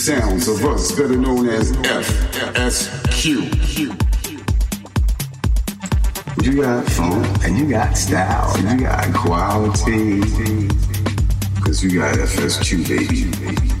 Sounds of us, better known as FSQ. You got funk, and you got style, and you got quality. Cause you got FSQ, baby.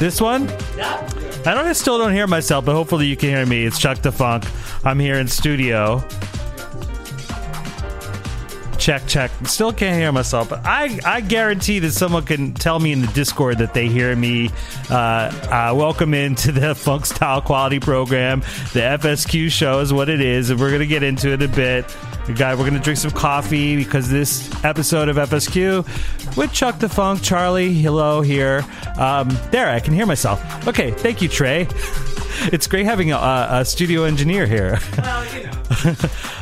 This one? Yeah. I don't. I still don't hear myself, but hopefully you can hear me. It's Chuck Da Fonk. I'm here in studio. Check, check. Still can't hear myself, but I, I guarantee that someone can tell me in the Discord that they hear me. Uh, uh, welcome into the Funk Style Quality Program. The FSQ show is what it is, and we're gonna get into it a bit. Guy, we're gonna drink some coffee because this episode of FSQ with Chuck Da Fonk, Charlie, hello here. Um, there, I can hear myself. Okay, thank you, Trey. It's great having a, a studio engineer here. Well, you know.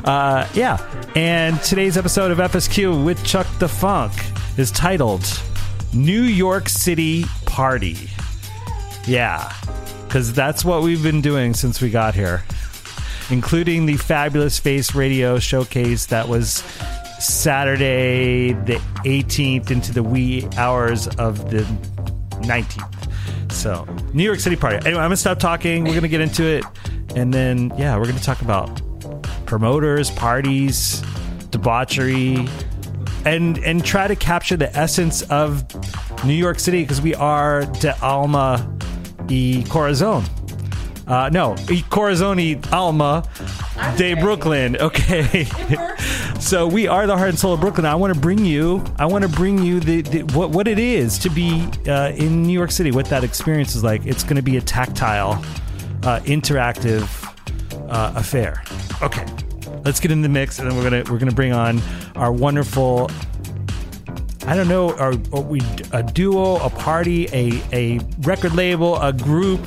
Uh, yeah. And today's episode of FSQ with Chuck Da Fonk is titled New York City Party. Yeah. Because that's what we've been doing since we got here, including the Fabulous Face Radio showcase that was Saturday, the 18th, into the wee hours of the 19th. So, New York City Party. Anyway, I'm going to stop talking. We're going to get into it. And then, yeah, we're going to talk about promoters, parties, debauchery, and and try to capture the essence of New York City because we are de alma e corazon. Uh, no, e corazoni alma de Brooklyn. Okay, so we are the heart and soul of Brooklyn. I want to bring you. I want to bring you the, the what what it is to be uh, in New York City. What that experience is like. It's going to be a tactile, uh, interactive uh, affair. Okay, let's get in the mix, and then we're gonna we're gonna bring on our wonderful. I don't know, are, are we a duo, a party, a a record label, a group?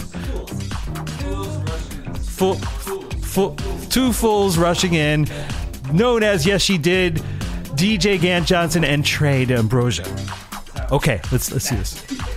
Full, full, two fools rushing in, known as yes, she did, DJ Gant Johnson and Trey D'Ambrosia. Okay, let's let's see this.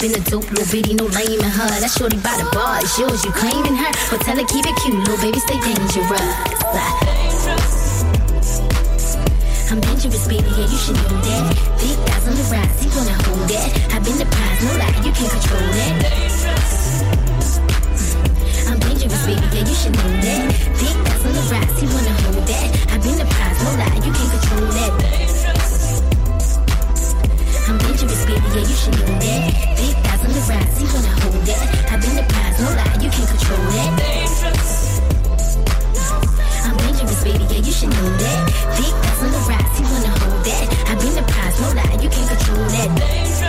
Been a dope little bitty, no lame in her. That shorty by the bar is yours, you claiming her. But tell her keep it cute, little baby, stay dangerous. I'm dangerous, baby, yeah, you should know that. Big guys on the rise, he wanna hold that. I've been the prize, no lie, you can't control that. I'm dangerous, baby, yeah, you should know that. Big guys on the rise, he wanna hold that. I've been the prize, no lie, you can't control that. Dangerous, baby, yeah, you should know that. Big guys on the rise, he wanna hold that. I've been the prize, no lie, you can't control that. I'm dangerous, baby, yeah, you should know that. Big guys on the rise, he wanna hold that. I've been the prize, no lie, you can't control that.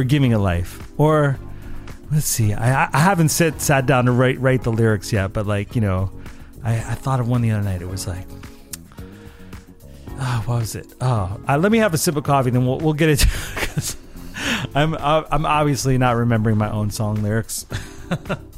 We're giving a life. Or let's see i, I haven't sit, sat down to write write the lyrics yet but like you know i, I thought of one the other night. It was like oh, what was it? Oh uh, let me have a sip of coffee then we'll, we'll get it. I'm uh, i'm obviously not remembering my own song lyrics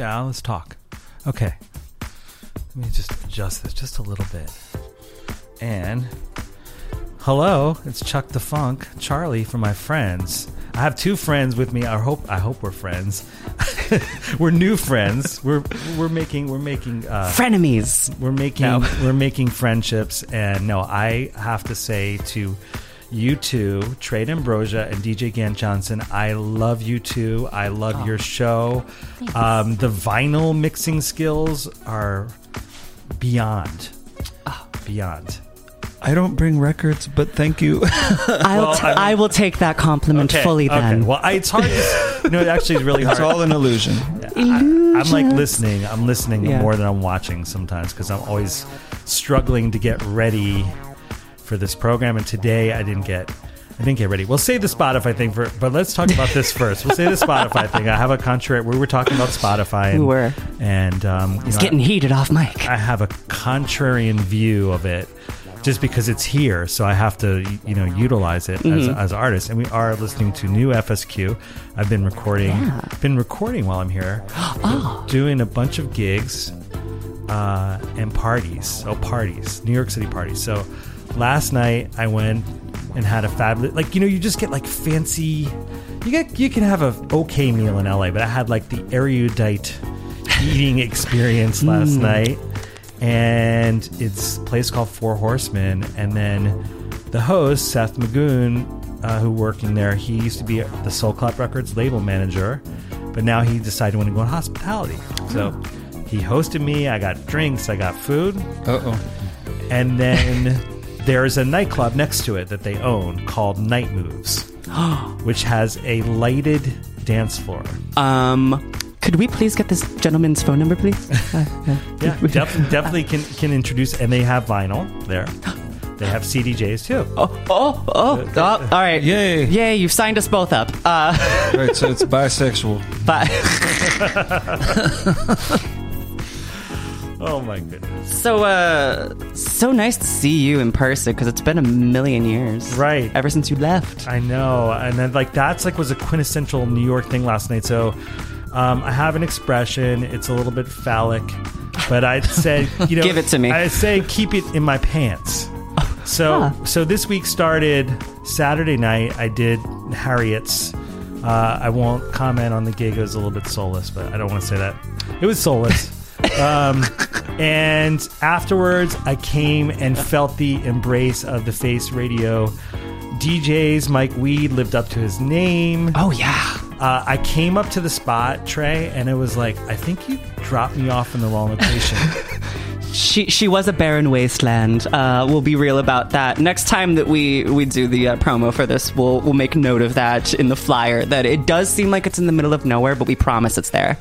down. Let's talk. Okay. Let me just adjust this just a little bit. And hello, it's Chuck Da Fonk, Charlie from my friends. I have two friends with me. I hope I hope we're friends. we're new friends. We're we're making we're making uh Frenemies. we're making No. we're making friendships and no i have to say to you two trey ambrosia and dj gant johnson i love you two i love your show um, the vinyl mixing skills are beyond beyond I don't bring records, but thank you. I'll Well, t- I mean- I will take that compliment fully then. well I, it's hard to, you know it actually is really hard it's all an illusion. I, I'm like listening. I'm listening Yeah. more than I'm watching sometimes because I'm always struggling to get ready for this program. And today I didn't get. I didn't get ready. We'll save the Spotify thing for, but let's talk about this first. We'll save the Spotify thing. I have a contrary. We were talking about Spotify. And, We were. and um, you It's know, getting heated off mic. I have a contrarian view of it just because it's here so i have to you know utilize it as, Mm-hmm. as artists and we are listening to new fsq i've been recording Yeah. been recording while i'm here Oh. doing a bunch of gigs uh, and parties oh parties new york city parties so last night i went and had a fabulous like you know you just get like fancy you get you can have a okay meal in la but i had like the erudite eating experience last night and it's a place called Four Horsemen. And then the host Seth Magoon, uh, who working there, he used to be the Soul Clap Records label manager, but now he decided he wanted to go in hospitality. So he hosted me. I got drinks. I got food, Uh oh. and then there's a nightclub next to it that they own called Night Moves, which has a lighted dance floor. Um, could we please get this gentleman's phone number, please? Uh, uh, Yeah, def- definitely can can introduce, and they have vinyl there. They have CDJs too. oh, oh, oh, oh, all right. Yay. Yay, you've signed us both up. Uh, Right, so it's bisexual. but Oh my goodness! so, uh, so nice to see you in person because it's been a million years. Right. Ever since you left. I know, and then like that's like was a quintessential New York thing last night. So um, I have an expression. It's a little bit phallic, but I said, you know, Give it to me. I say keep it in my pants. So Huh. so this week started Saturday night. I did Harriet's. Uh, I won't comment on the gig. It was a little bit soulless, but I don't want to say that. It was soulless. Um, and afterwards, I came and felt the embrace of the Face Radio DJs. Mike Weed lived up to his name. Oh yeah. Uh, I came up to the spot, Trey, and it was like, I think you dropped me off in the wrong location. She she was a barren wasteland. Uh, we'll be real about that. Next time that we we do the uh, promo for this, we'll we'll make note of that in the flyer. That it does seem like it's in the middle of nowhere, but we promise it's there.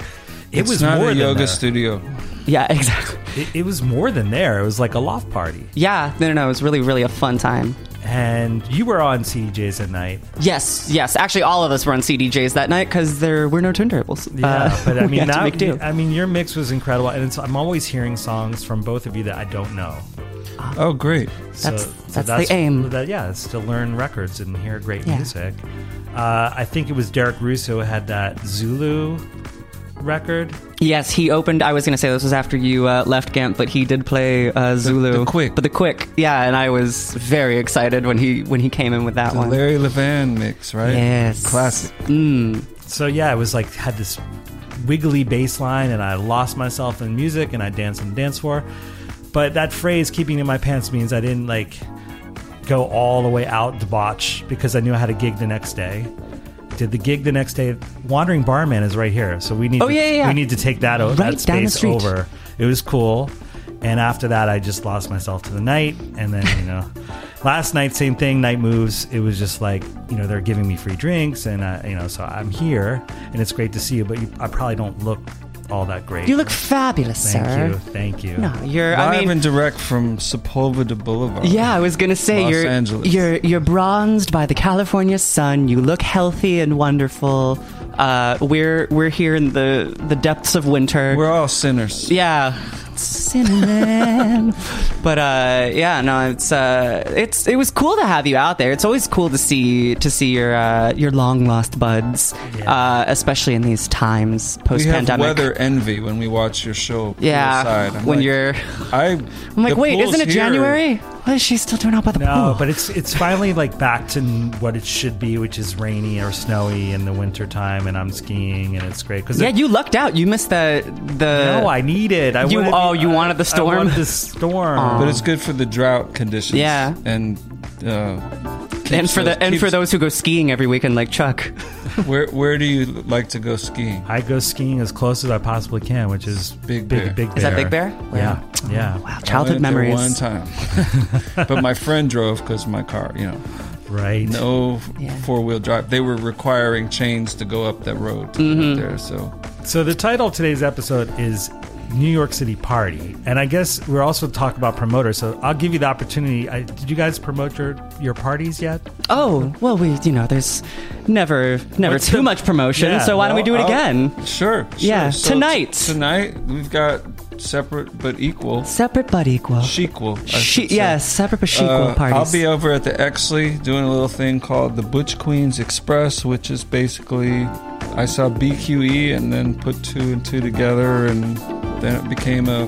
It it's was not more a than yoga there. studio. Yeah, exactly. It, it was more than there. It was like a loft party. Yeah, no, no, no. It was really, really a fun time. And you were on CDJs at night. Yes, yes. Actually, all of us were on CDJs that night because there were no turntables. Yeah, Uh, but I mean, that, make do. I mean, your mix was incredible, and it's, I'm always hearing songs from both of you that I don't know. Oh, great. So, That's- that's the aim. That, yeah, it's to learn records and hear great Yeah. music. Uh, I think it was Derek Russo had that Zulu record. Yes, he opened. I was going to say this was after you uh, left Gant, but he did play uh, Zulu. the quick. but the quick, yeah. And I was very excited when he when he came in with that The one. Larry Levan mix, right? Yes, Classic. Mm. So yeah, it was like had this wiggly bass line, and I lost myself in music, and I danced on the dance floor. But that phrase "keeping in my pants" means I didn't like go all the way out debauch because I knew I had a gig the next day. Did the gig the next day. Wandering Barman is right here, so we need. Oh, to, yeah, yeah. We need to take that o- Right that space over. It was cool, and after that, I just lost myself to the night, and then you know, last night, same thing. Night moves. It was just like you know they're giving me free drinks, and uh, you know so I'm here, and it's great to see you. But you, I probably don't look all that great. You look fabulous, Thank sir. you. Thank you. No, you're. Live I mean, and direct from Sepulveda Boulevard. Yeah, I was gonna say Los you're Angeles. you're you're bronzed by the California sun. You look healthy and wonderful. Uh, we're we're here in the the depths of winter. We're all sinners. yeah, cinnamon. but uh, yeah, no, it's uh, it's it was cool to have you out there. It's always cool to see to see your uh, your long lost buds, uh, especially in these times post We have pandemic. weather envy when we watch your show. Yeah. I'm when like, you're. I. I'm like, wait, isn't it here. January? Why is she still doing out by the No, pool? but it's it's finally like back to what it should be, which is rainy or snowy in the winter time, and I'm skiing, and it's great because yeah, you lucked out. You missed the the. No, I need it. I You- wanted, oh, you I- wanted the I storm? wanted the storm. But it's good for the drought conditions. Yeah. And. Uh, and keeps for the us- and for those who go skiing every weekend, like Chuck. Where Where do you like to go skiing? I go skiing as close as I possibly can, which is Big big, Bear. big bear. Is that Big Bear? Yeah, yeah. Wow, I childhood went there memories. One time, but my friend drove because my car, you know, Right. no Yeah. four wheel drive. They were requiring chains to go up that road to Mm-hmm. get there. So So the title of today's episode is New York City Party, and I guess we're also talking about promoters. So I'll give you the opportunity. I, did you guys promote your your parties yet? Oh well, we you know there's never never What's too the- much promotion. Yeah, so why don't we do it I'll- again? Sure. sure. Yeah, So tonight. t- tonight we've got separate but equal, Separate but equal. sequel. I She, yes, separate but equal Uh, parties. I'll be over at the Exley doing a little thing called the Butch Queens Express, which is basically I saw BQE and then put two and two together, and then it became a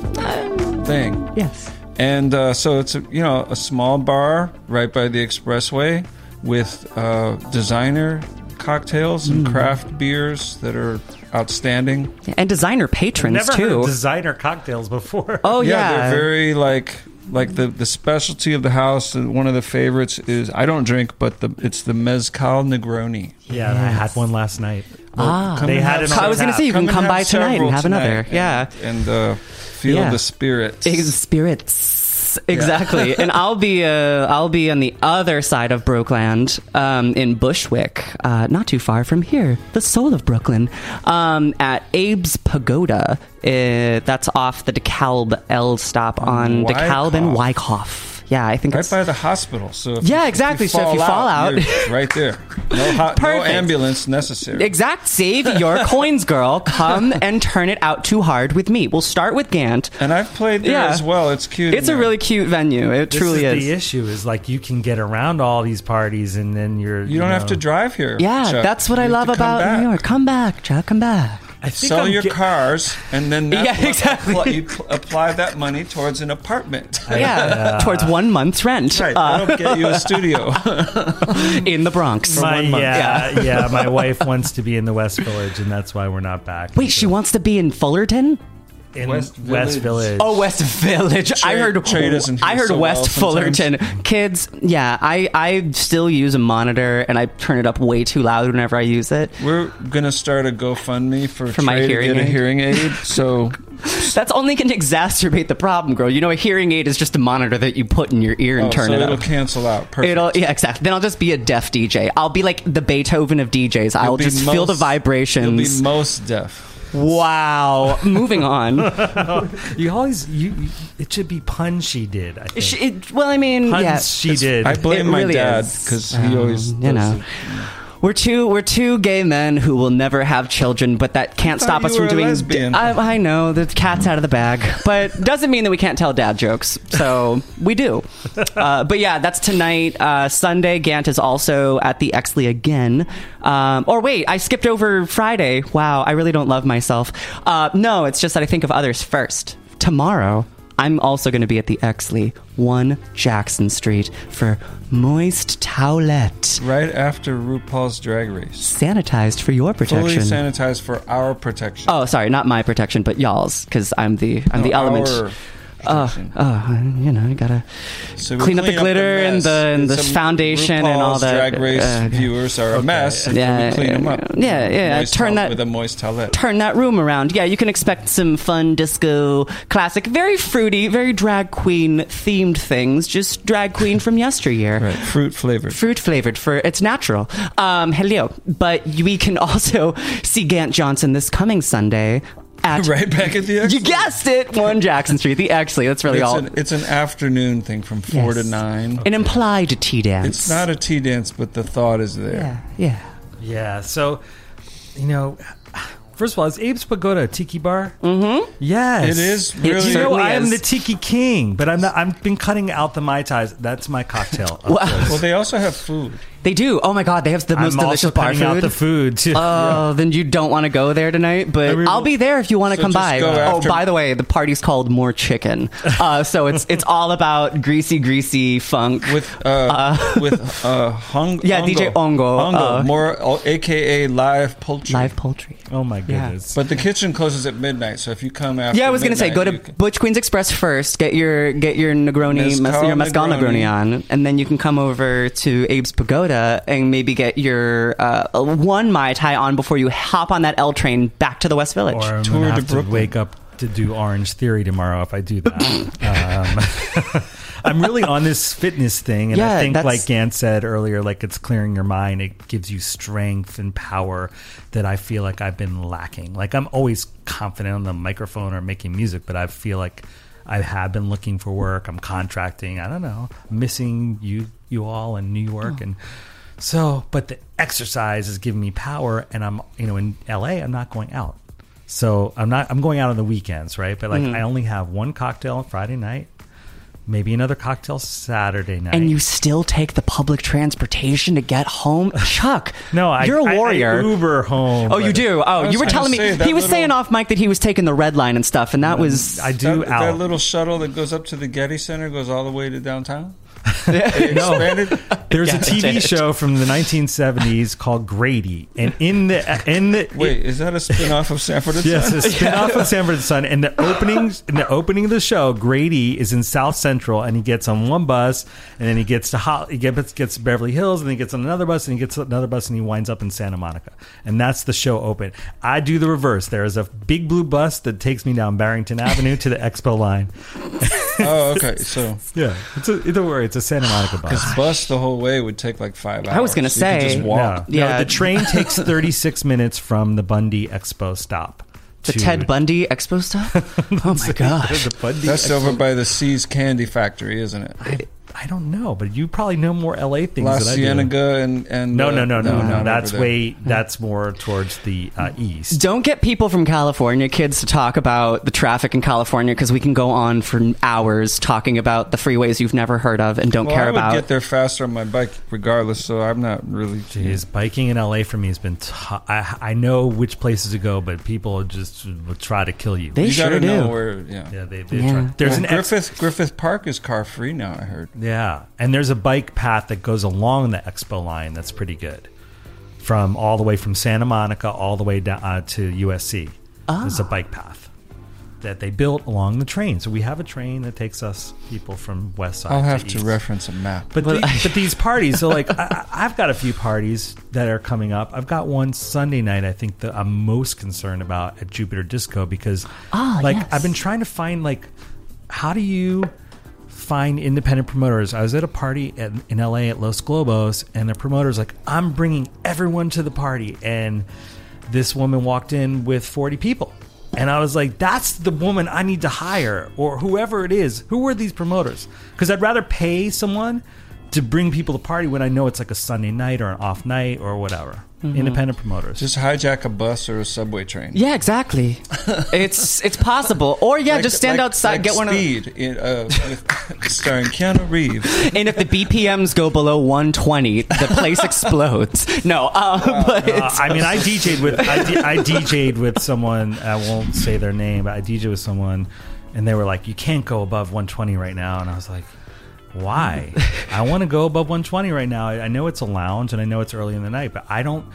thing. yes. And uh, so it's a, you know a small bar right by the expressway with uh, designer cocktails and Mm. craft beers that are outstanding. And designer patrons Never too. heard of designer cocktails before. oh yeah, they're very like like the the specialty of the house. One of the favorites is I don't drink, but the it's the mezcal Negroni. yeah, I had one last night. Ah. Come They had have it some- on I was gonna say you can come by tonight and several have another. tonight Yeah. and, and uh, feel Yeah. the spirits. Ex- spirits exactly and i'll be uh i'll be on the other side of brooklyn um in bushwick uh not too far from here the soul of brooklyn um at abe's pagoda uh, that's off the DeKalb L stop on DeKalb and Wyckoff. Yeah, I think Right it's by the hospital. So if Yeah, you- exactly. So if you fall out- you're right there. No, hot, no ambulance necessary. exact. Save your coins, girl. Come and turn it out too hard with me. We'll start with Gant. And I've played there Yeah. as well. It's cute. It's a there. really cute venue. It This truly is, is. the issue. Is like you can get around all these parties, and then you're You don't have to drive here. Yeah, Chuck. that's what You I love about back. New York. Come back, Chuck. Come back. I think Sell I'm your get- cars, and then that Yeah, exactly. apply, you pl- apply that money towards an apartment. Yeah, towards one month's rent Right, uh, that'll get you a studio. in the Bronx. My, one month. yeah, yeah, My wife wants to be in the West Village, and that's why we're not back. Wait, she wants to be in Fullerton? In West West, Village. Village. Oh, West Village. I heard. Trey doesn't hear I heard so West well. Fullerton. Kids, yeah. I I still use a monitor and I turn it up way too loud whenever I use it. We're gonna start a GoFundMe for, For my hearing to get aid? a hearing aid. So That's only going to exacerbate the problem, girl. You know, a hearing aid is just a monitor that you put in your ear and oh, turn so it it'll up. cancel out. Perfect. It'll yeah exactly. Then I'll just be a deaf DJ. I'll be like the Beethoven of DJs. I'll You'll be just feel the vibrations. You'll be most deaf. Wow. Moving on. You always you, you. It should be puns she did. I think. She, it, well, I mean, puns yeah. she did. I blame It my really dad is. because he always Um, you know. it. We're two we're two gay men who will never have children, but that can't stop us from doing. lesbian. I, I know the cat's out of the bag, but doesn't mean that we can't tell dad jokes. So we do. Uh, but yeah, that's tonight. Uh, Sunday, Gant is also at the Exley again. Um, or wait, I skipped over Friday. Wow, I really don't love myself. Uh, no, it's just that I think of others first. Tomorrow. I'm also going to be at the Exley, 1 Jackson Street, for Moist Towelette. Right after RuPaul's Drag Race. Sanitized for your Fully protection. sanitized for our protection. oh, sorry, not my protection, but y'all's, because I'm the I'm the element. our- protection. Uh, you know, you gotta So clean up the glitter and the- and the Some foundation and all RuPaul's that. Drag race Uh, viewers are a mess. And Yeah, clean them up. yeah, yeah, Moist turn that- with a moist towelette. turn that room around. Yeah, you can expect some fun disco classic, very fruity, very drag queen themed things. Just drag queen from yesteryear. Right, fruit flavored. Fruit flavored for it's natural. Um, hello, but we can also see Gant Johnson this coming Sunday at Right back at the You guessed it, one Jackson Street, the Exley. That's really It's all. an, it's an afternoon thing from four Yes. to nine. An implied tea dance. It's not a tea dance, but the thought is there. Yeah, yeah. Yeah. So, you know, first of all, is Abe's Pagoda a tiki bar? Mm-hmm. Yes, It is It You know, certainly I am the tiki king, but I'm not. I've been cutting out the mai tais. That's my cocktail. of Wow. choice. well, they also have food. They do. Oh my god, they have the most I'm delicious also bar out food. the food. Too. Oh, then you don't want to go there tonight, but mean, I'll be there if you want to so come just by. go Oh, after- by the way, the party's called More Chicken, uh, so it's it's all about greasy, greasy funk. with uh, with uh hung Yeah, DJ Ongo, Ongo, uh, more uh, AKA live poultry. live poultry. oh my goodness. But the kitchen closes at midnight, so if you come after, Yeah, I was gonna say go to midnight, you Butch Queens Express first. Get your get your Negroni, Mezcal mes- your mezcal Negroni. Negroni on, and then you can come over to Abe's Pagoda and maybe get your uh, one mai tai on before you hop on that L train back to the West Village. or I'm Tour gonna have to Brooklyn. wake up to do Orange Theory tomorrow if I do that. um, I'm really on this fitness thing, and Yeah, I think, that's- like Gant said earlier, like it's clearing your mind. It gives you strength and power that I feel like I've been lacking. Like I'm always confident on the microphone or making music, but I feel like I have been looking for work. I'm contracting. I don't know, missing you, you all in New York, oh. and so. But the exercise is giving me power, and I'm, you know, in LA, I'm not going out. So I'm not. I'm going out on the weekends, right? But like, mm-hmm. I only have one cocktail on Friday night, maybe another cocktail Saturday night. and you still take the public transportation to get home, Chuck. no, I, you're a warrior. Uber home. Oh, you do. Oh, you were telling me say, that he was little- saying off mic that he was taking the red line and stuff, and that was I do that, out. that little shuttle that goes up to the Getty Center goes all the way to downtown. no, there's Yeah, a TV show from the 1970s called Grady, and in the in the Wait, is that a spin-off of Sanford and Yes, Son? a spinoff of Sanford and Son. And the opening, in the opening of the show, Grady is in South Central, and he gets on one bus, and then he gets to Ho- he gets, gets to Beverly Hills, and then he gets on another bus, and he gets another bus, and he winds up in Santa Monica. And that's the show open. I do the reverse. There is a big blue bus that takes me down Barrington Avenue to the Expo line. Oh, okay. So Yeah, it's a, don't worry, it's a Santa Monica bus. because bus the whole way would take like five hours. I was gonna So you could say- just walk. No, Yeah. no, the train takes 36 minutes from the Bundy Expo stop. the to- Ted Bundy Expo stop? oh my gosh. the Bundy That's Expo- over by the See's Candy Factory, isn't it? I, I don't know, but you probably know more LA things La than I do. Cienega and and No, uh, no, no, no, no. That's way. That's more towards the uh, east. Don't get people from California, kids, to talk about the traffic in California because we can go on for hours talking about the freeways you've never heard of and don't Well, care I would about. get there faster on my bike, regardless. So I'm not really. Jeez, biking in LA for me has been. T- I I know which places to go, but people just will try to kill you. They you sure gotta do. know where. Yeah. yeah, they. they Yeah. try. There's Well, an ex- Griffith Griffith Park is car free now. I heard. Yeah, and there's a bike path that goes along the Expo line that's pretty good, from all the way from Santa Monica all the way down uh, to USC. There's a bike path that they built along the train. So we have a train that takes us people from west side. I'll have to east. reference a map. But, the- but these parties, so like I, I've got a few parties that are coming up. I've got one Sunday night. I think that I'm most concerned about at Jupiter Disco because, Ah, like, yes. I've been trying to find like, how do you find independent promoters? I was at a party at, in LA at Los Globos, and the promoter's like, I'm bringing everyone to the party, and this woman walked in with 40 people. And I was like, that's the woman I need to hire, or whoever it is. Who are these promoters? Because I'd rather pay someone to bring people to party when I know it's like a Sunday night or an off night or whatever. Independent promoters. Just hijack a bus or a subway train. yeah, exactly. it's it's possible. Or yeah, Like- just stand like- outside, like get one of. Speed, in, uh, with, starring Keanu Reeves. And if the BPMs go below 120, the place explodes. No, uh, but Uh, I mean, I DJ'd with I, D- I DJ'd with someone. I won't say their name, but I DJ'd with someone, and they were like, "You can't go above 120 right now," and I was like. Why? I want to go above 120 right now. I know it's a lounge and I know it's early in the night, but I don't.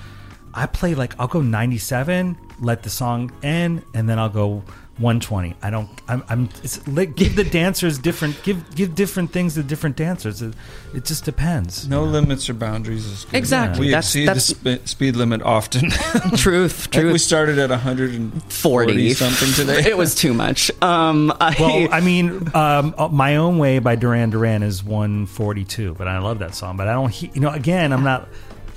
I play like I'll go 97, let the song end, and then I'll go 120. I don't. I'm. I'm it's like give the dancers different. Give give different things to different dancers. It, it just depends. No limits or boundaries is good. Exactly. We That's- exceed that's- the sp- speed limit often. Truth, Like we started at 140 40 something today. it was too much. Um, I, Well, I mean, um, "My Own Way" by Duran Duran is 142, but I love that song. But I don't. he- You know, again, I'm not.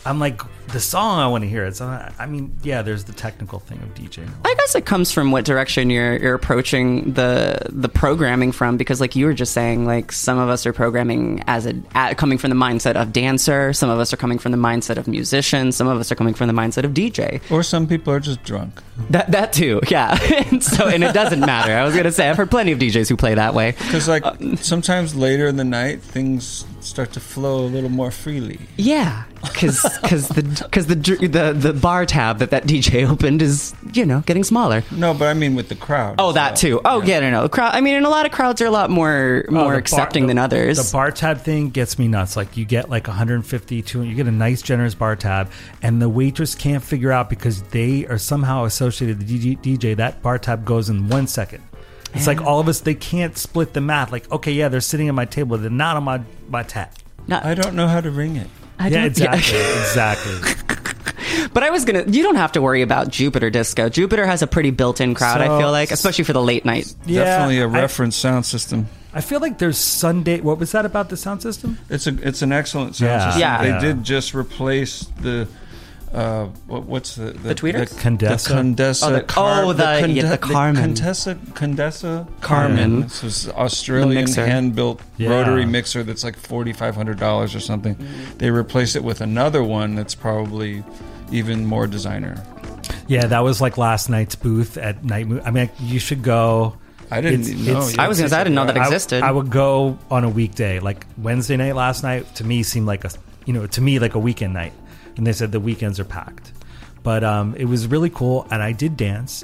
I'm like the song I want to hear. It's. not- I mean, yeah, there's the technical thing of DJing. I guess it comes from what direction you're you're approaching the the programming from because like you were just saying like some of us are programming as a at, coming from the mindset of dancer some of us are coming from the mindset of musician some of us are coming from the mindset of DJ or some people are just drunk. that that too yeah and so and it doesn't matter I was gonna say I've heard plenty of DJs who play that way Because like Uh, sometimes later in the night, things start to flow a little more freely. yeah because the because the, the the bar tab that that DJ opened is you know getting smaller No, but I mean with the crowd. oh as that too oh yeah no no the crowd I mean and a lot of crowds are a lot more Oh, more the bar- accepting the- than others The bar tab thing gets me nuts. Like you get like 150, 200, you get a nice generous bar tab, and the waitress can't figure out because they are somehow associated with the DJ, DJ. That bar tab goes in one second. It's like all of us they can't split the math. Like okay, yeah, they're sitting at my table, they're not on my my tab. Not- I don't know how to ring it. I yeah, don't- exactly, exactly. But I was gonna. You don't have to worry about Jupiter Disco. Jupiter has a pretty built-in crowd. I feel like, especially for the late night. Yeah, Definitely a reference sound system. I feel like there's Sunday. What was that about the sound system? It's a it's an excellent sound Yeah. system. Yeah. They Yeah. did just replace the uh what, what's the the, The tweeters? the Condesa? the Condesa Oh, the- Car- oh, the- yeah, the Carmen. Condesa Condesa Carmen. This was Australian mixer. hand built Yeah. rotary mixer that's like forty five hundred dollars or something. They replaced it with another one that's probably even more designer. Yeah, that was like last night's booth at Night Mo- I mean, you should go. I didn't It's- know. it's- I was gonna say I didn't know that I- existed. I, would go on a weekday, like Wednesday night last night. To me, seemed like a you know to me like a weekend night, and they said the weekends are packed. But um, it was really cool, and I did dance.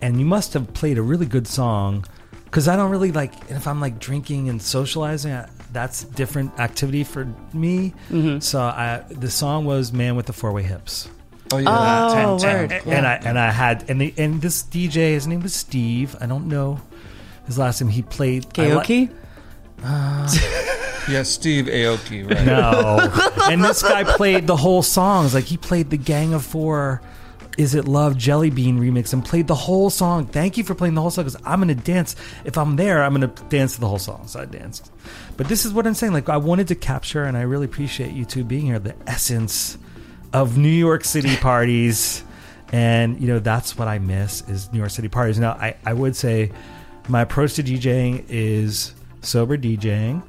And you must have played a really good song, because I don't really like if I'm like drinking and socializing. I, that's different activity for me. Mm-hmm. So I, the song was "Man with the Four Way Hips." Oh yeah. Oh, and, word. and, and I and I had and the and this DJ, his name was Steve. I don't know his last name. He played I li- Karaoke. yeah, Steve Aoki, right? No, and this guy played the whole songs. Like he played the Gang of Four. Is it Love Jellybean remix and played the whole song. Thank you for playing the whole song because I'm gonna dance. If I'm there, I'm gonna dance to the whole song. So I danced. But this is what I'm saying. Like I wanted to capture, and I really appreciate you two being here. The essence of New York City parties, and you know that's what I miss is New York City parties. Now I I would say my approach to DJing is sober DJing,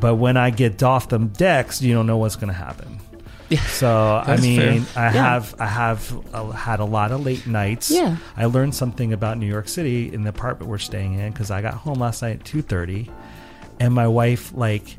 but when I get off the decks, you don't know what's going to happen. So I mean, fair. I Yeah. have I have uh, had a lot of late nights. Yeah. I learned something about New York City in the apartment we're staying in because I got home last night at two thirty, and my wife like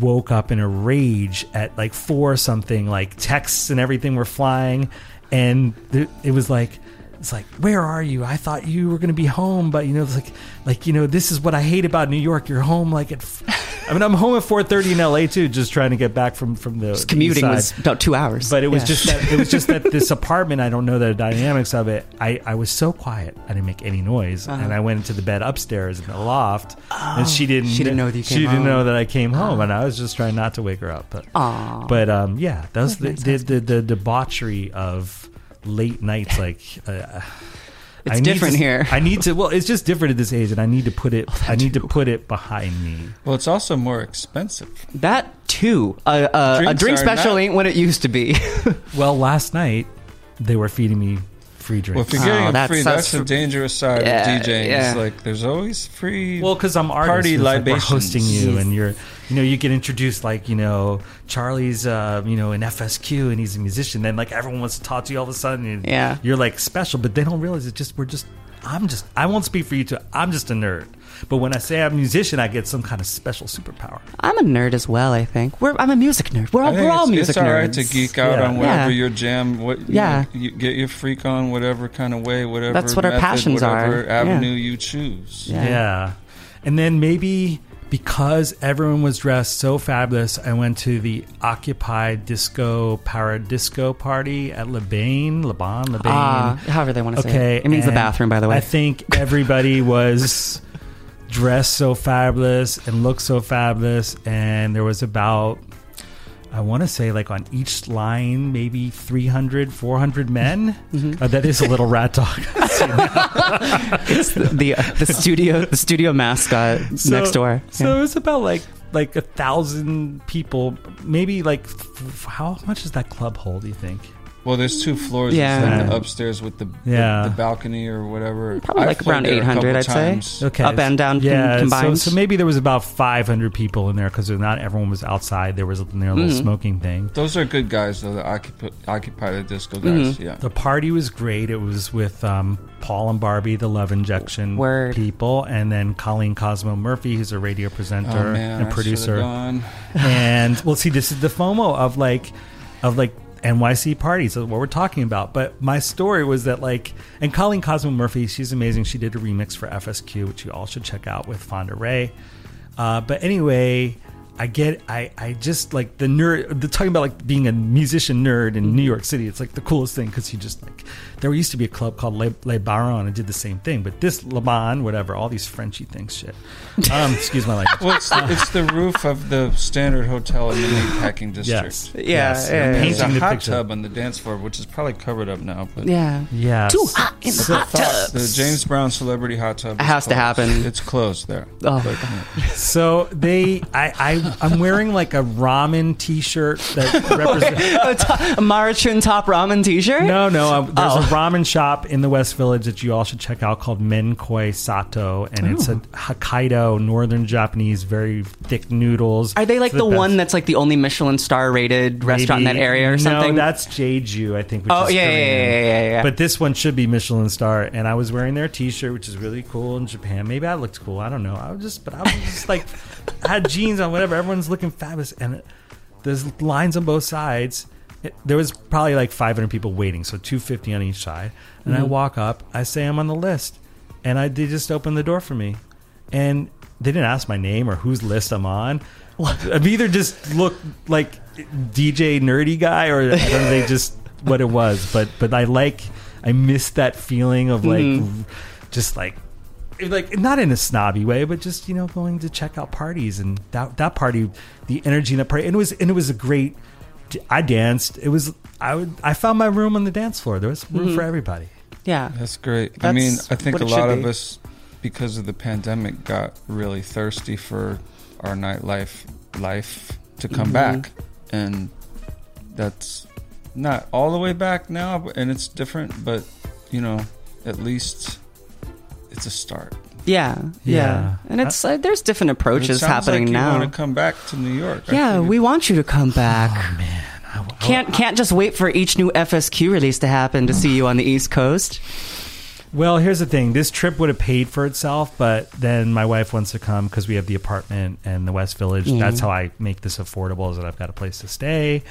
woke up in a rage at like four something. Like texts and everything were flying, and th- it was like. It's like, where are you? I thought you were going to be home, but you know, it's like, like you know, this is what I hate about New York. You're home like at, f- I mean, I'm home at 4:30 in LA too, just trying to get back from from the Just commuting was about two hours. But it was Yeah. just that it was just that this apartment. I don't know the dynamics of it. I, I was so quiet. I didn't make any noise, Uh-huh. and I went into the bed upstairs in the loft, and she didn't. Oh, she didn't know that you She came didn't know that I came home, and I was just trying not to wake her up. But Aw. but um, yeah, that was the, the, the the debauchery of late nights. Like uh, It's I need different to- here. I need to. Well, it's just different at this age, and I need to put it. Oh, I need to put it behind me. Well, it's also more expensive. that too. A, a, a drink special not- ain't what it used to be. Well, last night they were feeding me free drinks. Well, if you're getting Oh, it that's- free, that's that's, the dangerous side Yeah, of DJing. yeah. It's like there's always free. Well, because I'm artist, Party it's like we're hosting you, and you're, you know, you get introduced like, you know, Charlie's, uh, you know, in FSQ, and he's a musician. Then like everyone wants to talk to you all of a sudden, and Yeah. you're like special, but they don't realize it's just we're just. I'm just. I won't speak for you two. I'm just a nerd. But when I say I'm a musician, I get some kind of special superpower. I'm a nerd as well. I think we're. I'm a music nerd. We're all, think we're all it's, music it's all right nerds. to geek out Yeah. on whatever Yeah. your jam. What Yeah. you, you get your freak on whatever kind of way, whatever. That's what our method, passions are. whatever Yeah. Avenue you choose. Yeah. Yeah. And then maybe because everyone was dressed so fabulous, I went to the Occupied Disco Paradisco party at Le Bain, Leban, Le Bain. Ah, however they want to say Okay, it. It means the bathroom, by the way. I think everybody was dressed so fabulous and looked so fabulous, and there was about, I want to say, like on each line, maybe 300, 400 men. Mm-hmm. Uh, that is a little rat dog. it's the the, uh, the studio the studio mascot So- next door. So Yeah. it was about like like a thousand people, maybe like f- how much does that club hold? Do you think? Well, there's two floors. Yeah. It's like the upstairs with the, the- Yeah. the, balcony or whatever. Probably I've like played around there a 800, couple I'd say. times. Okay, Up and down com- yeah. combined? So, so maybe there was about 500 people in there because not everyone was outside. There was a you know, little Mhm. smoking thing. Those are good guys, though. The occupy, occupy the disco guys. Mhm. Yeah. The party was great. It was with um, Paul and Barbie, the Love Injection Word. people, and then Colleen Cosmo Murphy, who's a radio presenter Oh man, and I producer. should've gone. and well, see, this is the FOMO of like, of like NYC parties. That's what we're talking about. But my story was that like, and Colleen Cosmo Murphy, she's amazing. She did a remix for FSQ, which you all should check out with Fonda Rae. Uh, but anyway, I get, I, I just like the nerd. The talking about like being a musician nerd in New York City. It's like the coolest thing because you just like there used to be a club called Le, Le Baron and did the same thing. But this Le Bon, whatever, all these Frenchy things, shit. Um, excuse my language. Well, it's, it's the roof of the standard hotel in the meatpacking district. Yes. Yeah, Yes. yeah, yeah. There's a the hot picture. tub on the dance floor, which is probably covered up now. But yeah. Yes. Too hot in the hot tub. the James Brown celebrity hot tub It is has to happen. It's closed there. Oh. But, yeah. So they, I, I, I'm wearing like a ramen T-shirt that represents. a, to- a Maruchan top ramen T-shirt. No, no. Um, there's Oh. a ramen shop in the West Village that you all should check out called Menkoi Sato, and it's a oh. Hokkaido Northern Japanese, very thick noodles. Are they like the, best. one that's like the only Michelin star rated restaurant in that area or something? No, that's Jeju, I think. Which Oh, is yeah, yeah, yeah, yeah, yeah, yeah. But this one should be Michelin star, and I was wearing their T-shirt, which is really cool in Japan. Maybe I looked cool. I don't know. I was just, but I was just like, I had jeans on, whatever. Everyone's looking fabulous, and there's lines on both sides. There was probably like 500 people waiting, so 250 on each side. And I Mhm. walk up, I say I'm on the list, and I they just opened the door for me, and they didn't ask my name or whose list I'm on. I've either just looked like DJ nerdy guy, or I don't know, they just what it was. But but I like I miss that feeling of like Mhm. just like like not in a snobby way, but just you know going to check out parties and that that party, the energy in that party, and it was and it was a great. I danced. It was I would I found my room on the dance floor. There was room Mhm. for everybody. yeah. That's great. I mean, I think a lot of us, because of the pandemic, got really thirsty for our nightlife life to come Mhm. back, and that's not all the way back now, and it's different. But you know, at least it's a start. Yeah, yeah, Yeah. and it's uh, there's different approaches happening like you now. want to come back to New York. Yeah, we want you to come back. Oh man, I, I- Can't can't just wait for each new FSQ release to happen to see you on the East Coast. Well, here's the thing. This trip would have paid for itself, but then my wife wants to come because we have the apartment and the West Village. Mhm. That's how I make this affordable is that I've got a place to stay.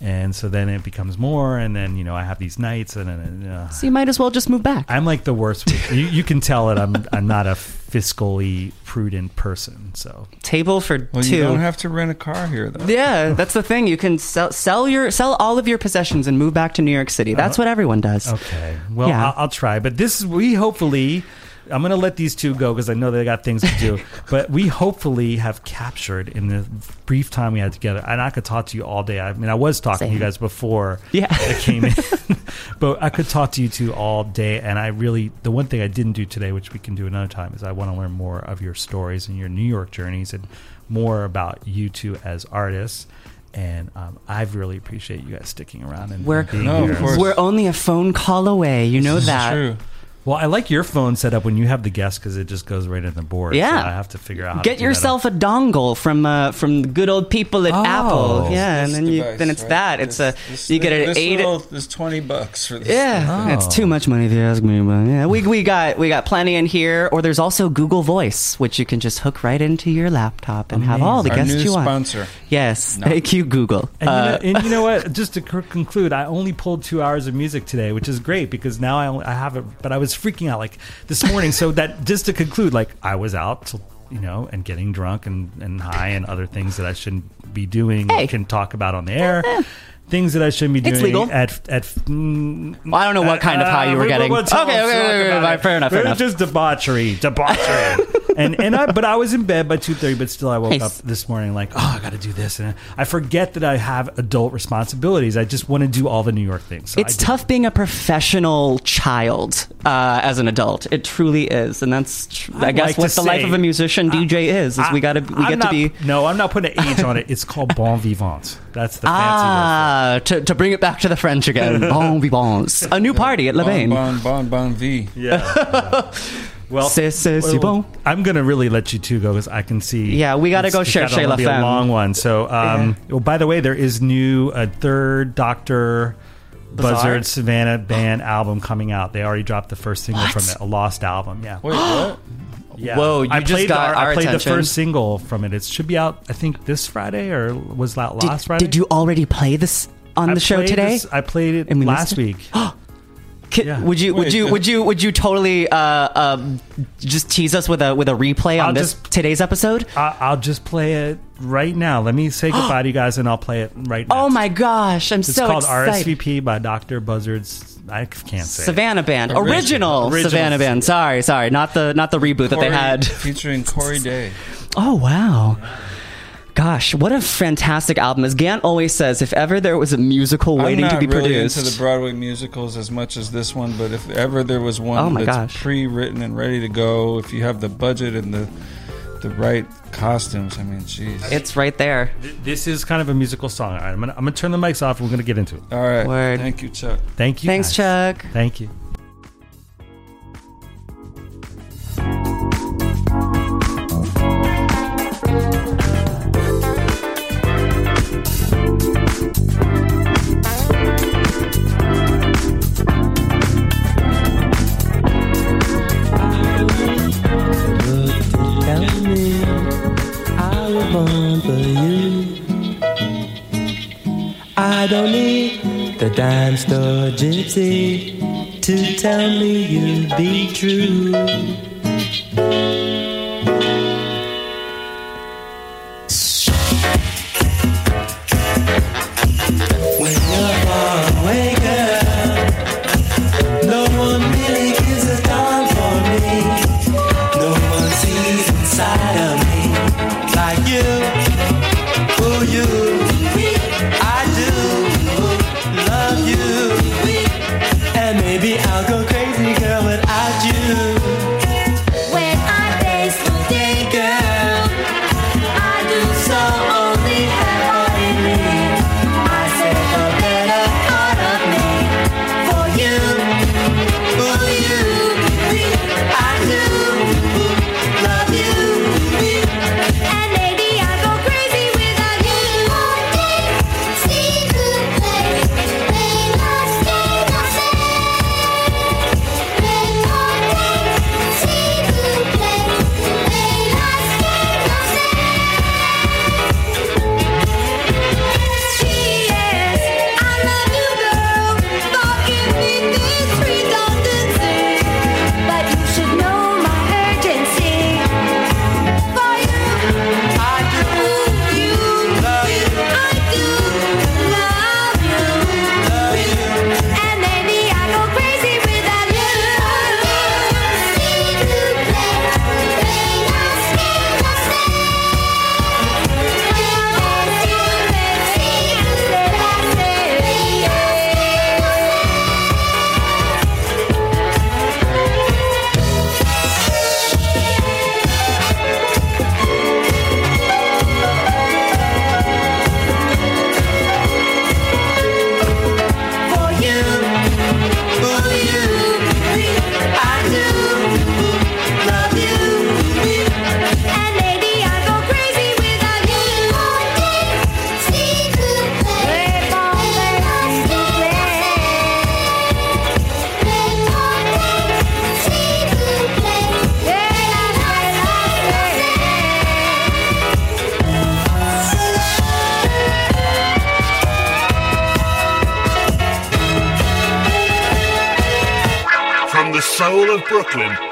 And so then it becomes more, and then you know I have these nights, and then uh, So you might as well just move back. I'm like the worst. with- you, you can tell that I'm I'm not a fiscally prudent person. So Table for Well, two. you don't have to rent a car here, though. yeah, that's the thing. You can sell sell your sell all of your possessions and move back to New York City. That's what everyone does. okay, well Yeah. I'll, I'll try. But this we hopefully. I'm going to let these two go because I know they got things to do. but we hopefully have captured in the brief time we had together. And I could talk to you all day. I mean, I was talking to you guys before Yeah. I came in, but I could talk to you two all day. And I really, the one thing I didn't do today, which we can do another time, is I want to learn more of your stories and your New York journeys and more about you two as artists. And um, I really appreciate you guys sticking around and We're being No, here. we're only a phone call away. You know This is that. true. Well, I like your phone set up when you have the guest because it just goes right in the board. Yeah. so I have to figure out. How to Get do that. yourself a dongle from uh, from the good old people at Oh. Apple. Yeah, and This then you device, then it's right? that. It's This- a this- you get an this eight. little- This twenty bucks for this. Yeah, Oh. it's too much money if you ask me. But yeah, we we got we got plenty in here. Or there's also Google Voice, which you can just hook right into your laptop and have all the Our guests new you want. sponsor. Yes, No. thank you, Google. And, Uh, you know, and you know what? Just to c- conclude, I only pulled two hours of music today, which is great because now I, only, I have it. But I was freaking out like this morning. so that just to conclude, like I was out till you know, and getting drunk and, and high and other things that I shouldn't be doing Hey. can talk about on the air. Things that I shouldn't be doing It's legal. at at. Mm, Well, I don't know what kind of high you were we- getting. we'll Okay, okay, okay, okay, fair enough, fair enough. Just debauchery, debauchery. and and I but I was in bed by two thirty. But still, I woke Hey. up this morning like, oh, I got to do this, and I forget that I have adult responsibilities. I just want to do all the New York things. So It's tough being a professional child uh, as an adult. It truly is, and that's tr- I I'd guess like what the life of a musician DJ is. Is we got to we I'm get not- to be No, I'm not putting an age on it. It's called bon vivant. That's the fancy word. Ah to, to bring it back to the French again. bon vivants, a new party at Bon, Levain. bon, bon, bon vie. Yeah. well, C'est- c'est si bon. I'm gonna really let you two go because I can see. Yeah, we gotta go it's share gotta La be a Femme. long one. So, um, oh, by the way, there is new a third Doctor Bizarre? Buzzard Savannah band album coming out. They already dropped the first single What? from it, a lost album. Yeah. Wait, what? Yeah. Whoa, you I just played got the, our I played attention. the first single from it. It should be out, I think, this Friday or was that Did, last Friday? did you already play this on I the show today? this- I played it And last week. Ki- Yeah. Would you would Wait, you uh, would you would you totally uh, um, just tease us with a with a replay on I'll this just- today's episode? I, I'll just play it right now. Let me say goodbye to you guys, and I'll play it right now. Oh my gosh, I'm It's so called excited. RSVP by Dr. Buzzards. I can't say. it. Savannah Band, Original. original, Original. Savannah Band. Sorry, sorry, not the not the reboot that they had. featuring Cory Daye. Oh wow. Gosh, what a fantastic album! As Gant always says, if ever there was a musical waiting to be really produced, into the Broadway musicals as much as this one, but if ever there was one Oh my that's gosh. pre-written and ready to go, if you have the budget and the the right costumes, I mean, jeez. it's right there. This is kind of a musical song. All right, I'm gonna, I'm gonna turn the mics off. and We're gonna get into it. All right, Word. thank you, Chuck. Thank you. Thanks, guys. Chuck. Thank you. I don't need the dime store gypsy to tell me you'd be true.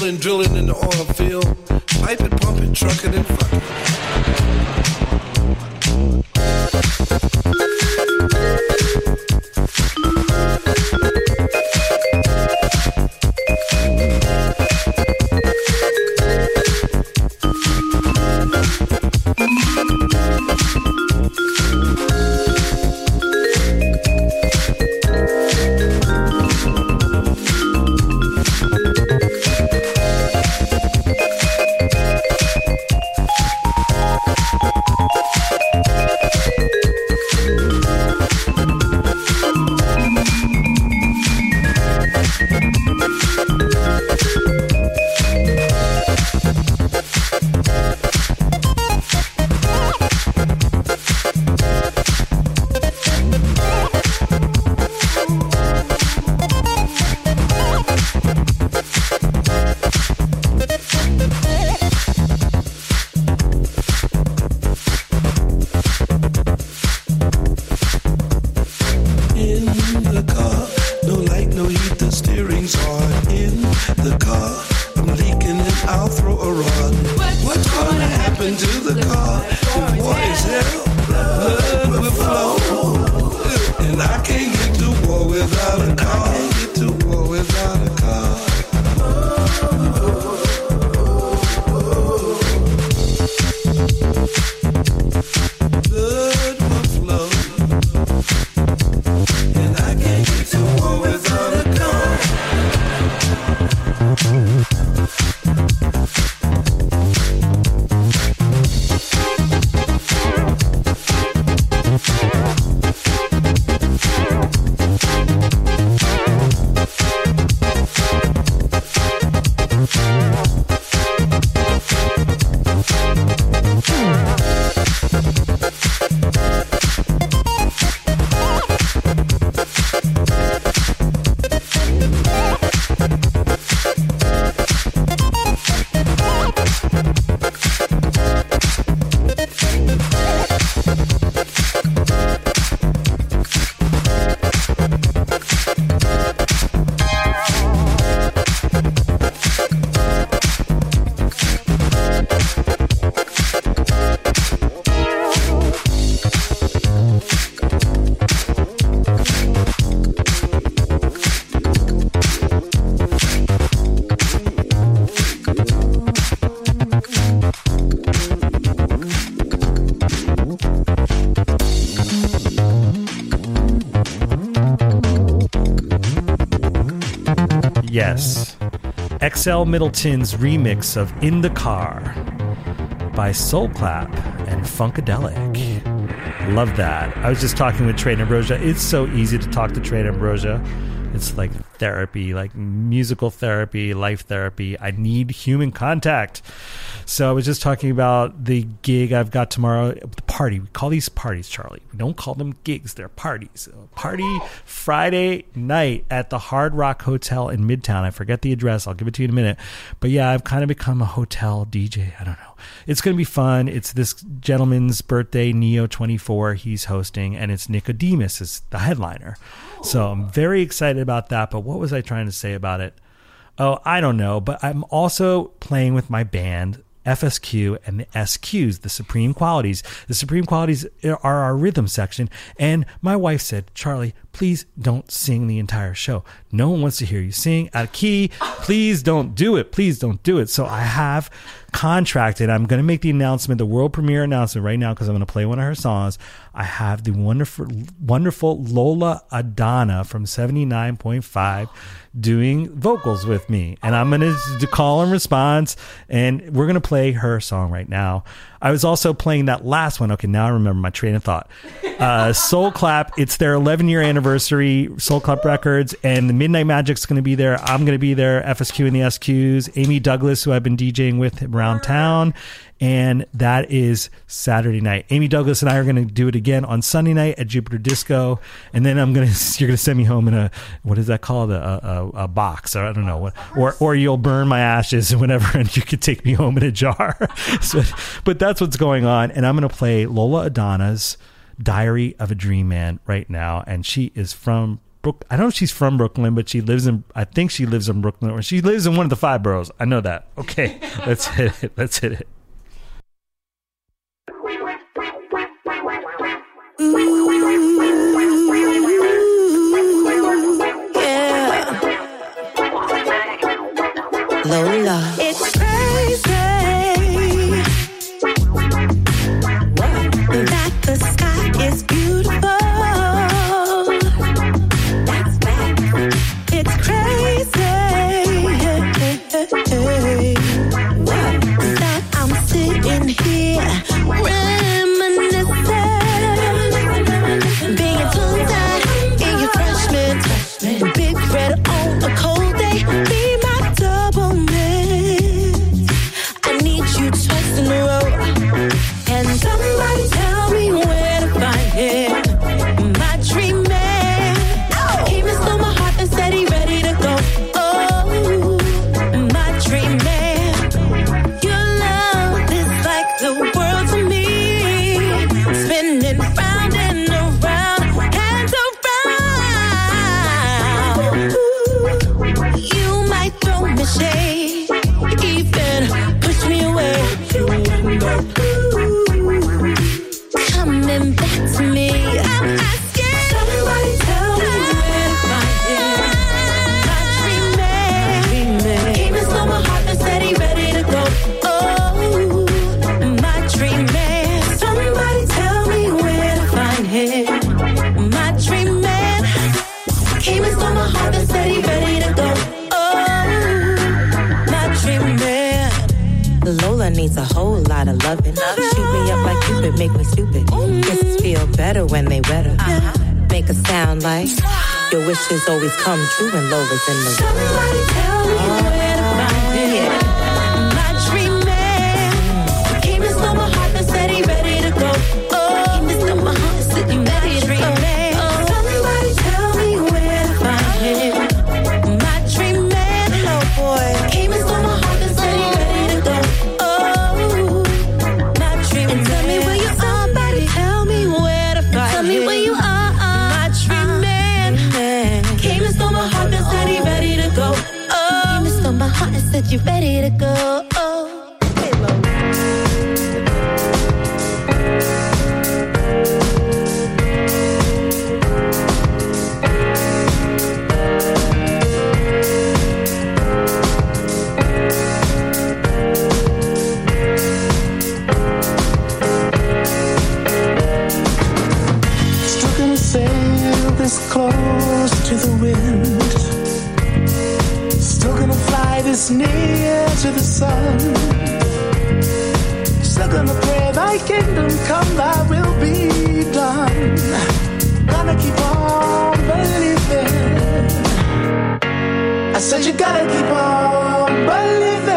drilling, drilling in the oil. Yes. XL Middleton's remix of In the Car by Soul Clap and Funkadelic. Love that. I was just talking with Trey Ambrosia. It's so easy to talk to Trey Ambrosia. It's like therapy, like musical therapy, life therapy. I need human contact. So I was just talking about the gig I've got tomorrow. The party. We call these parties, Charlie. We don't call them gigs. They're parties. Party Friday night at the Hard Rock Hotel in Midtown. I forget the address. I'll give it to you in a minute. But yeah, I've kind of become a hotel DJ. I don't know. It's going to be fun. It's this gentleman's birthday, Neo 24. He's hosting, and it's Nicodemus is the headliner. So I'm very excited about that. But what was I trying to say about it? Oh, I don't know. But I'm also playing with my band. FSQ and the SQs, the supreme qualities. The supreme qualities are our rhythm section. And my wife said, Charlie, please don't sing the entire show. No one wants to hear you sing out of key. Please don't do it. Please don't do it. So I have contracted. I'm going to make the announcement, the world premiere announcement right now because I'm going to play one of her songs. I have the wonderful, wonderful Lola Adana from 79.5 doing vocals with me. And I'm going to call and response, and we're going to play her song right now. I was also playing that last one. Okay, now I remember my train of thought. Uh, Soul Clap, it's their 11 year anniversary, Soul Clap Records, and the Midnight Magic's going to be there. I'm going to be there, FSQ and the SQs, Amy Douglas, who I've been DJing with around town. And that is Saturday night. Amy Douglas and I are going to do it again on Sunday night at Jupiter Disco. And then I'm going to, you're going to send me home in a, what is that called? A, a, a box or I don't know what, or, or you'll burn my ashes and whatever, and you could take me home in a jar. so, but that's what's going on. And I'm going to play Lola Adana's Diary of a Dream Man right now. And she is from Brook. I don't know if she's from Brooklyn, but she lives in. I think she lives in Brooklyn, or she lives in one of the five boroughs. I know that. Okay, let's hit it. Let's hit it. Lola. It's crazy. Make me stupid. Kisses feel better when they wetter. Make a sound like your wishes always come true when Lola's in the room. Somebody tell me heart and said you ready to go. Near to the sun. Still gonna pray thy kingdom come, thy will be done. Gonna keep on believing. I said you gotta keep on believing.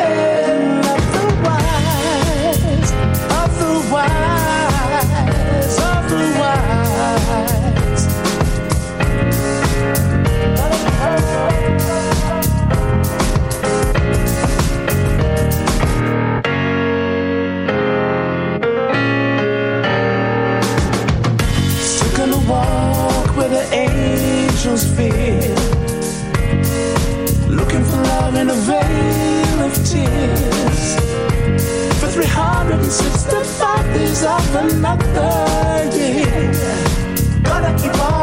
165 days of another year. Gotta keep on.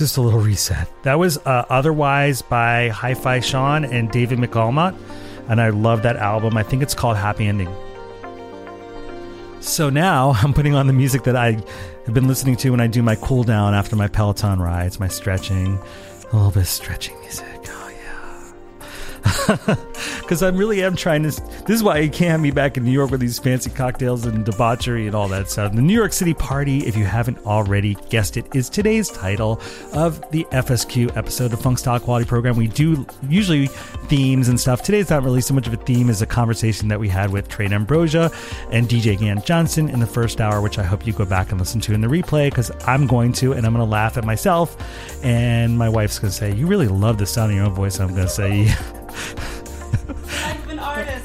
Just a little reset. That was uh, Otherwise by Hi Fi Sean and David McAlmont. And I love that album. I think it's called Happy Ending. So now I'm putting on the music that I have been listening to when I do my cool down after my Peloton rides, my stretching, a little bit of stretching music. Oh, yeah. Because I really am trying to. This is why you can't be back in New York with these fancy cocktails and debauchery and all that stuff. The New York City Party, if you haven't already guessed it, is today's title of the FSQ episode of Funk Style Quality Program. We do usually themes and stuff. Today's not really so much of a theme as a conversation that we had with Trey Ambrosia and DJ Gant Johnson in the first hour, which I hope you go back and listen to in the replay because I'm going to, and I'm going to laugh at myself. And my wife's going to say, You really love the sound of your own voice. I'm going to say,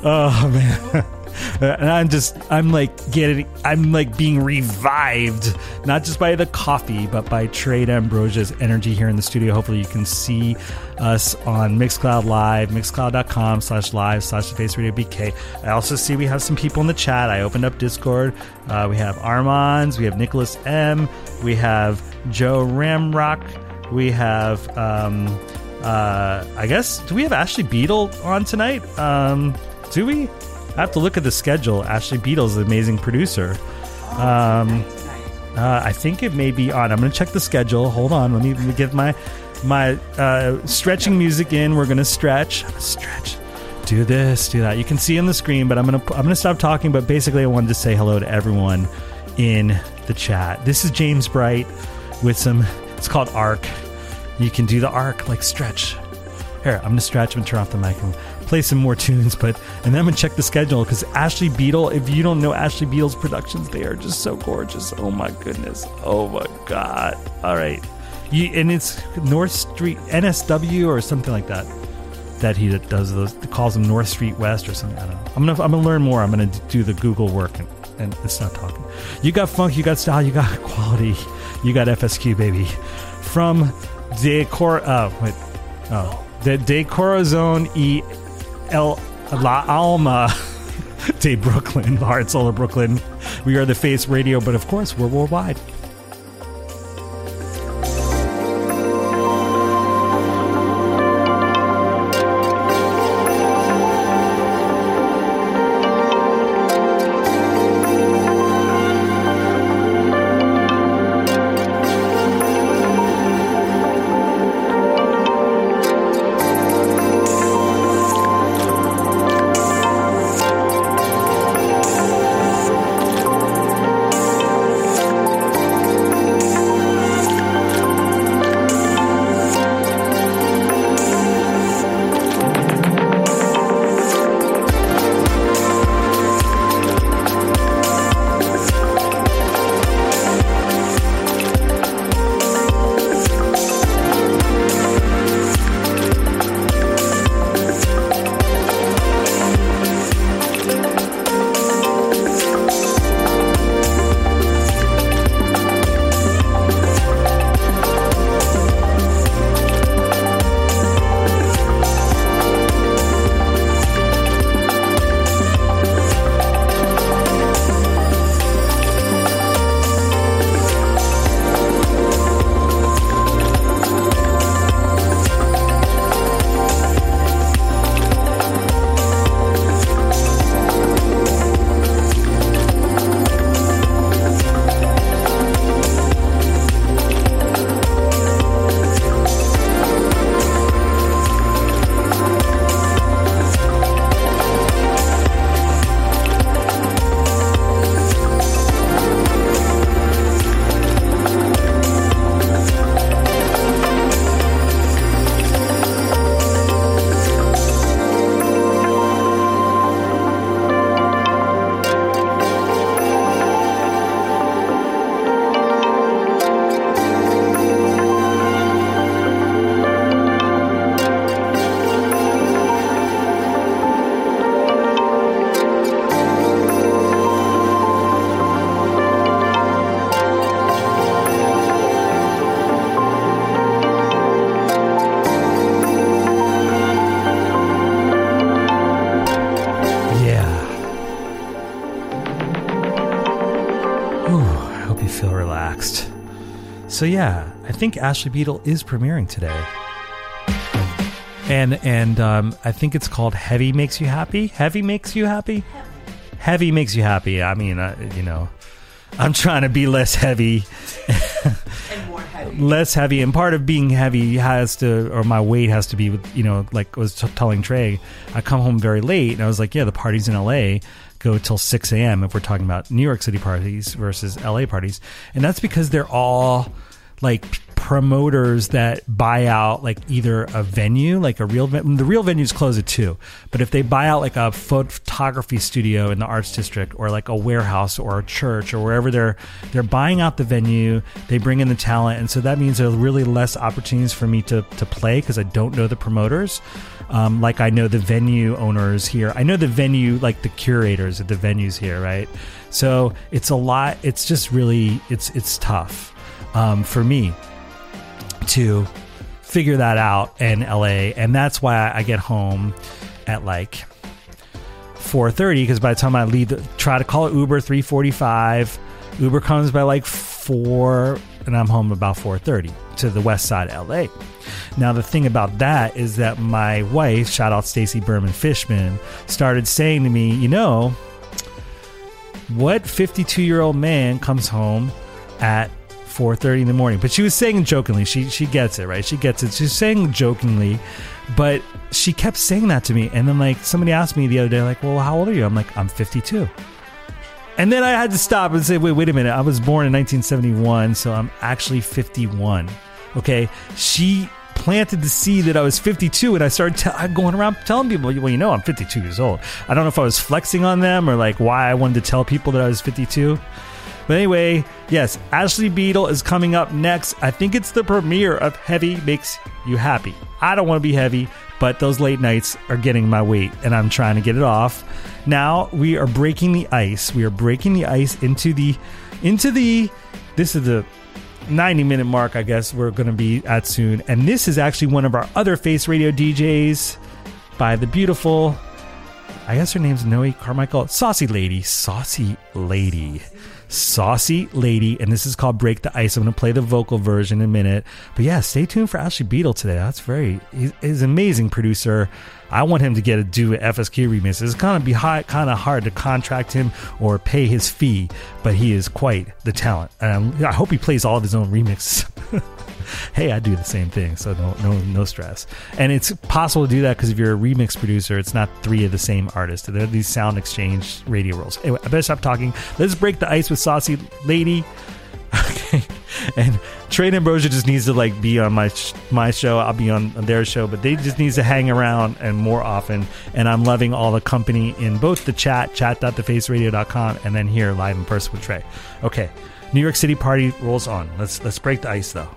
Oh man. And I'm just, I'm like getting, I'm like being revived, not just by the coffee, but by Trey Ambrosia's energy here in the studio. Hopefully, you can see us on Mixcloud Live, mixcloud.com slash live slash face radio BK. I also see we have some people in the chat. I opened up Discord. Uh, we have Armands, we have Nicholas M, we have Joe Ramrock, we have, um, uh, I guess, do we have Ashley Beadle on tonight? Um, do we? I have to look at the schedule. Ashley Beadle's an amazing producer. Um, uh, I think it may be on. I'm going to check the schedule. Hold on. Let me, let me my my uh, stretching music in. We're going to stretch. Stretch. Do this. Do that. You can see on the screen, but I'm going to I'm going to stop talking. But basically, I wanted to say hello to everyone in the chat. This is James Bright with some. It's called Arc. You can do the arc like stretch. Here, I'm gonna stretch and turn off the mic and play some more tunes, but and then I'm gonna check the schedule because Ashley Beadle. If you don't know Ashley Beadle's productions, they are just so gorgeous. Oh my goodness. Oh my god. All right, you, and it's North Street NSW or something like that. That he does those calls them North Street West or something. I don't know. I'm gonna I'm gonna learn more. I'm gonna do the Google work and, and it's not talking. You got funk, you got style, you got quality, you got FSQ baby from Decor. Uh, wait, oh, the De Corazon e El La Alma de Brooklyn, the Heart Solar Brooklyn. We are the Face Radio, but of course we're worldwide. So yeah, I think Ashley Beadle is premiering today. And and um, I think it's called Heavy Makes You Happy. Heavy makes you happy. Heavy makes you happy. I mean, uh, you know, I'm trying to be less heavy. less heavy and part of being heavy has to or my weight has to be with you know like I was t- telling trey i come home very late and i was like yeah the parties in la go till 6 a.m if we're talking about new york city parties versus la parties and that's because they're all like promoters that buy out like either a venue like a real ven- the real venues close at 2 but if they buy out like a photography studio in the arts district or like a warehouse or a church or wherever they're they're buying out the venue they bring in the talent and so that means there are really less opportunities for me to to play because i don't know the promoters. Um, like i know the venue owners here. I know the venue like the curators at the venues here right? So it's a lot it's just really it's it's tough um, for me to figure that out in LA, and that's why I get home at like 4:30 because by the time I leave, the, try to call Uber 3:45. Uber comes by like four, and I'm home about 4:30 to the west side of LA. Now the thing about that is that my wife, shout out Stacy Berman Fishman, started saying to me, you know, what 52 year old man comes home at 4:30 in the morning. But she was saying jokingly. She she gets it, right? She gets it. She's saying jokingly, but she kept saying that to me. And then like somebody asked me the other day, like, "Well, how old are you?" I'm like, "I'm 52." And then I had to stop and say, "Wait, wait a minute. I was born in 1971, so I'm actually 51." Okay, she planted the seed that I was 52, and I started te- going around telling people, "Well, you know, I'm 52 years old." I don't know if I was flexing on them or like why I wanted to tell people that I was 52. But anyway, yes, Ashley Beadle is coming up next. I think it's the premiere of Heavy Makes You Happy. I don't want to be heavy, but those late nights are getting my weight and I'm trying to get it off. Now we are breaking the ice. We are breaking the ice into the into the this is the 90 minute mark, I guess we're going to be at soon. And this is actually one of our other Face Radio DJs by the beautiful, I guess her name's Noe Carmichael, Saucy Lady. Saucy Lady. Saucy Lady. And this is called Break the Ice. I'm going to play the vocal version in a minute. But yeah, stay tuned for Ashley Beadle today. That's very, he's, he's an amazing producer. I want him to get a do an FSQ remix. It's kind of be hard, kind of hard to contract him or pay his fee, but he is quite the talent. And I hope he plays all of his own remixes. hey, I do the same thing, so no, no, no stress. And it's possible to do that because if you're a remix producer, it's not three of the same artists. They're these sound exchange radio rules. Anyway, I better stop talking. Let's break the ice with Saucy Lady. Okay, and Trey Ambrosia just needs to like be on my sh- my show. I'll be on their show, but they just needs to hang around and more often. And I'm loving all the company in both the chat, chat.thefaceradio.com, and then here live in person with Trey. Okay, New York City party rolls on. Let's let's break the ice though.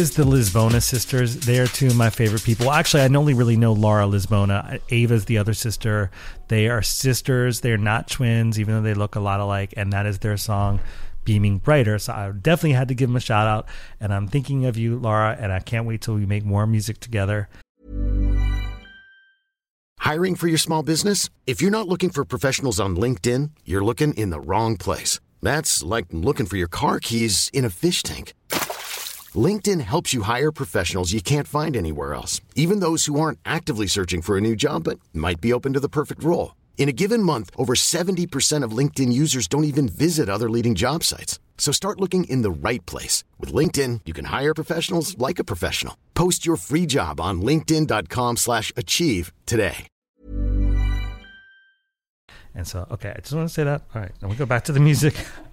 Is the Lisbona sisters. They are two of my favorite people. Actually, I only really know Laura Lisbona. Ava's the other sister. They are sisters. They're not twins, even though they look a lot alike. And that is their song, Beaming Brighter. So I definitely had to give them a shout out. And I'm thinking of you, Laura, and I can't wait till we make more music together. Hiring for your small business? If you're not looking for professionals on LinkedIn, you're looking in the wrong place. That's like looking for your car keys in a fish tank. LinkedIn helps you hire professionals you can't find anywhere else, even those who aren't actively searching for a new job but might be open to the perfect role. In a given month, over 70% of LinkedIn users don't even visit other leading job sites. So start looking in the right place. With LinkedIn, you can hire professionals like a professional. Post your free job on linkedin.com slash achieve today. And so, okay, I just want to say that. All right, now we go back to the music.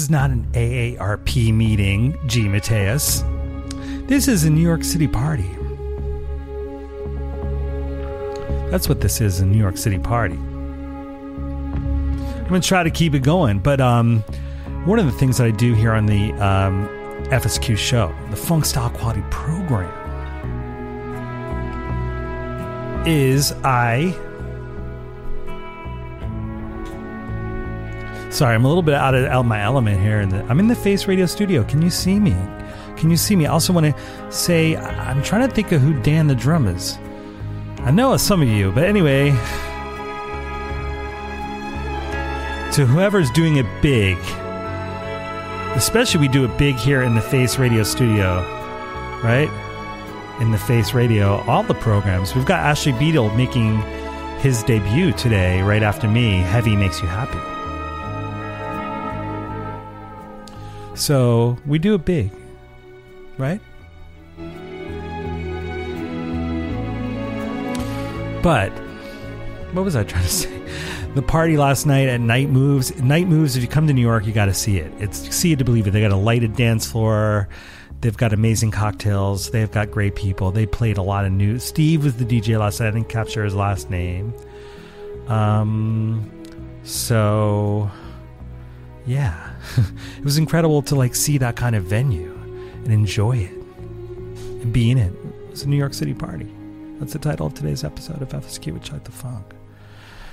is not an AARP meeting, G. Mateus. This is a New York City party. That's what this is a New York City party. I'm going to try to keep it going, but um, one of the things that I do here on the um, FSQ show, the Funk Style Quality Program, is I Sorry, I'm a little bit out of, out of my element here. I'm in the Face Radio studio. Can you see me? Can you see me? I also want to say I'm trying to think of who Dan the Drum is. I know some of you, but anyway, to whoever's doing it big, especially we do it big here in the Face Radio studio, right? In the Face Radio, all the programs. We've got Ashley Beadle making his debut today, right after me. Heavy makes you happy. So we do it big, right? But what was I trying to say? The party last night at Night Moves. Night Moves. If you come to New York, you got to see it. It's see it to believe it. They got a lighted dance floor. They've got amazing cocktails. They've got great people. They played a lot of new. Steve was the DJ last night. I didn't capture his last name. Um, so yeah, it was incredible to like see that kind of venue and enjoy it and be in it. It was a New York City party. That's the title of today's episode of FSQ with Chuck Da Fonk.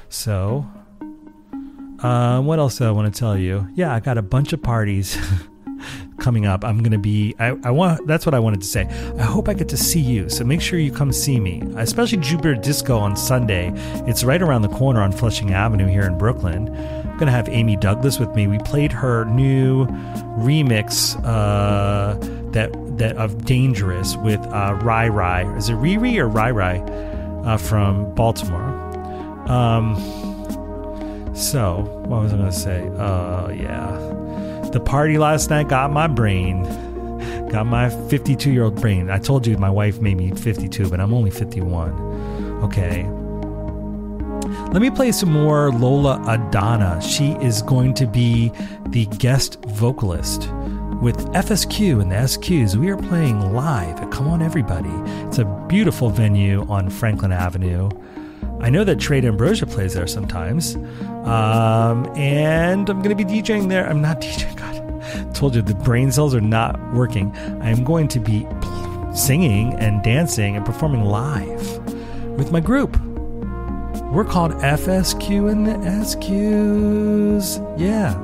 So, uh, what else do I want to tell you? Yeah, I got a bunch of parties coming up. I'm gonna be. I, I want. That's what I wanted to say. I hope I get to see you. So make sure you come see me, especially Jupiter Disco on Sunday. It's right around the corner on Flushing Avenue here in Brooklyn. I'm gonna have Amy Douglas with me. We played her new remix uh, that that of Dangerous with uh, Rai Rai. Is it Riri or Rai Rai uh, from Baltimore? Um, so what was I gonna say? Uh, yeah, the party last night got my brain. Got my 52 year old brain. I told you my wife made me 52, but I'm only 51. Okay. Let me play some more Lola Adana. She is going to be the guest vocalist with FSQ and the SQs. We are playing live at Come On Everybody. It's a beautiful venue on Franklin Avenue. I know that Trey Ambrosia plays there sometimes. Um, and I'm going to be DJing there. I'm not DJing, God. Told you the brain cells are not working. I'm going to be singing and dancing and performing live with my group. We're called FSQ and the SQs. Yeah.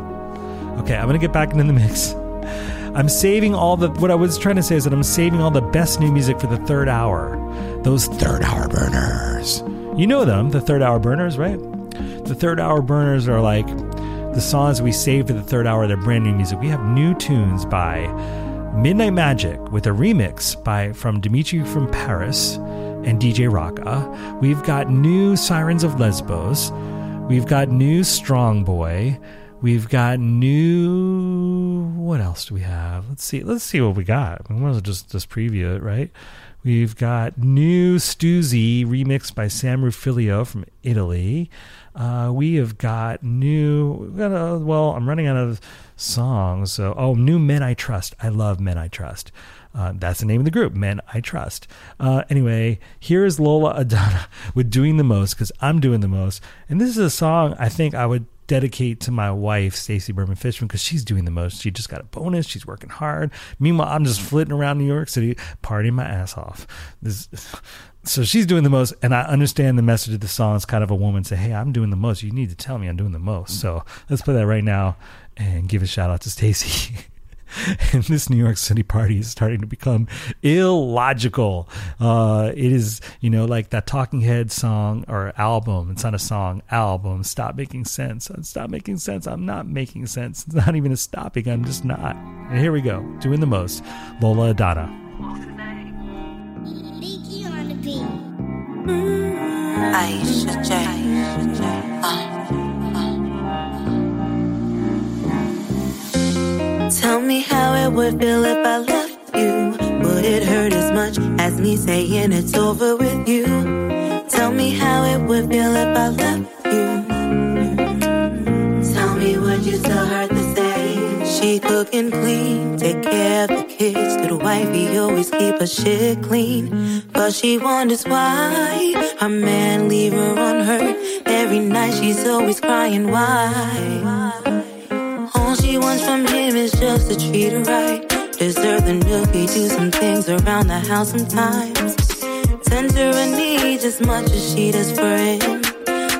Okay, I'm going to get back into the mix. I'm saving all the. What I was trying to say is that I'm saving all the best new music for the third hour. Those third hour burners. You know them, the third hour burners, right? The third hour burners are like the songs we save for the third hour. They're brand new music. We have new tunes by Midnight Magic with a remix by from Dimitri from Paris and DJ Raka. We've got new Sirens of Lesbos. We've got new Strong Boy. We've got new. What else do we have? Let's see. Let's see what we got. We as well just just preview it, right? We've got new Stuzy remixed by Sam Ruffillo from Italy. Uh, we have got new. We've got a, well, I'm running out of songs. So, oh, new Men I Trust. I love Men I Trust. Uh, that's the name of the group, Men I Trust. Uh, anyway, here is Lola Adana with Doing the Most because I'm doing the most. And this is a song I think I would dedicate to my wife, Stacey Berman Fishman, because she's doing the most. She just got a bonus. She's working hard. Meanwhile, I'm just flitting around New York City, partying my ass off. This, so she's doing the most, and I understand the message of the song is kind of a woman say, "Hey, I'm doing the most. You need to tell me I'm doing the most." So let's play that right now and give a shout out to Stacey. and this New York City party is starting to become illogical. Uh, it is, you know, like that Talking Head song or album. It's not a song, album. Stop making sense. Stop making sense. I'm not making sense. It's not even a stopping. I'm just not. And here we go, doing the most. Lola Adana. Aisha J. Tell me how it would feel if I left you. Would it hurt as much as me saying it's over with you? Tell me how it would feel if I left you. Tell me, would you still hurt the same? She cook and clean, take care of the kids. Good wifey always keep her shit clean. But she wonders why her man leave her unhurt. Every night she's always crying, why? All she wants from him is just to treat her right. Deserve the nookie, do some things around the house sometimes. Tend her needs as much as she does for him.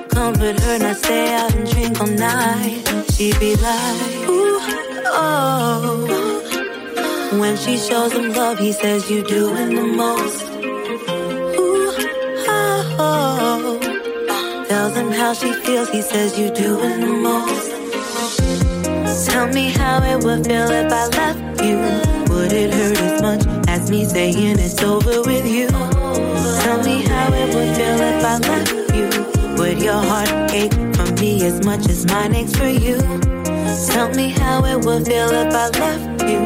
Comfort her, not stay out and drink all night. She be like, ooh, oh. When she shows him love, he says you doing the most. Ooh, oh, oh. Tells him how she feels, he says you doing the most. Tell me how it would feel if I left you. Would it hurt as much as me saying it's over with you? Tell me how it would feel if I left you. Would your heart ache for me as much as mine aches for you? Tell me how it would feel if I left you.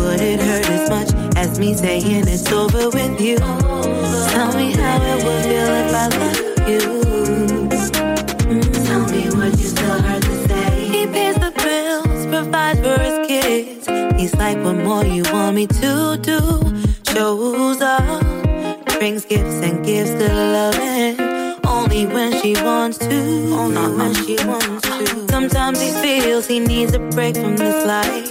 Would it hurt as much as me saying it's over with you? Tell me how it would feel if I left you. Provides for his kids. He's like, what more you want me to do? Shows up, brings gifts and gives good loving. Only when she wants to, oh, only when she wants to. Sometimes he feels he needs a break from this life.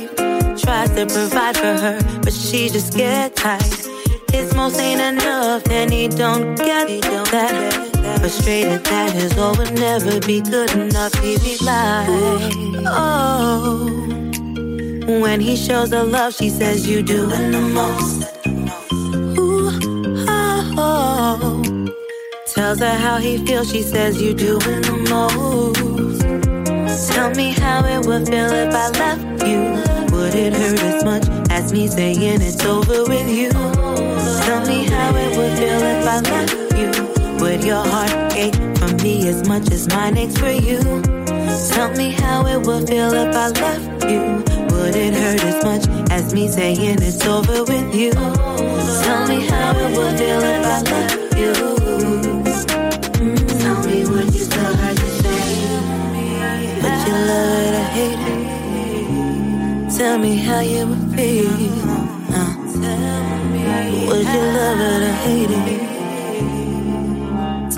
Tries to provide for her, but she just get tight. His most ain't enough, and he don't get that. Frustrated that his all would never be good enough. He be like, oh. When he shows her love, she says you doing the most. Ooh, oh, oh. Tells her how he feels, she says you doing the most. Tell me how it would feel if I left you. Would it hurt as much as me saying it's over with you? Tell me how it would feel if I left you. Would your heart ache for me as much as mine aches for you? Tell me how it would feel if I left you. Would it hurt as much as me saying it's over with you? Tell me how it would feel if I left you. Tell me what you still heard to say. Would you love it or hate it? Tell me how you would feel. Uh, would you love it or hate it?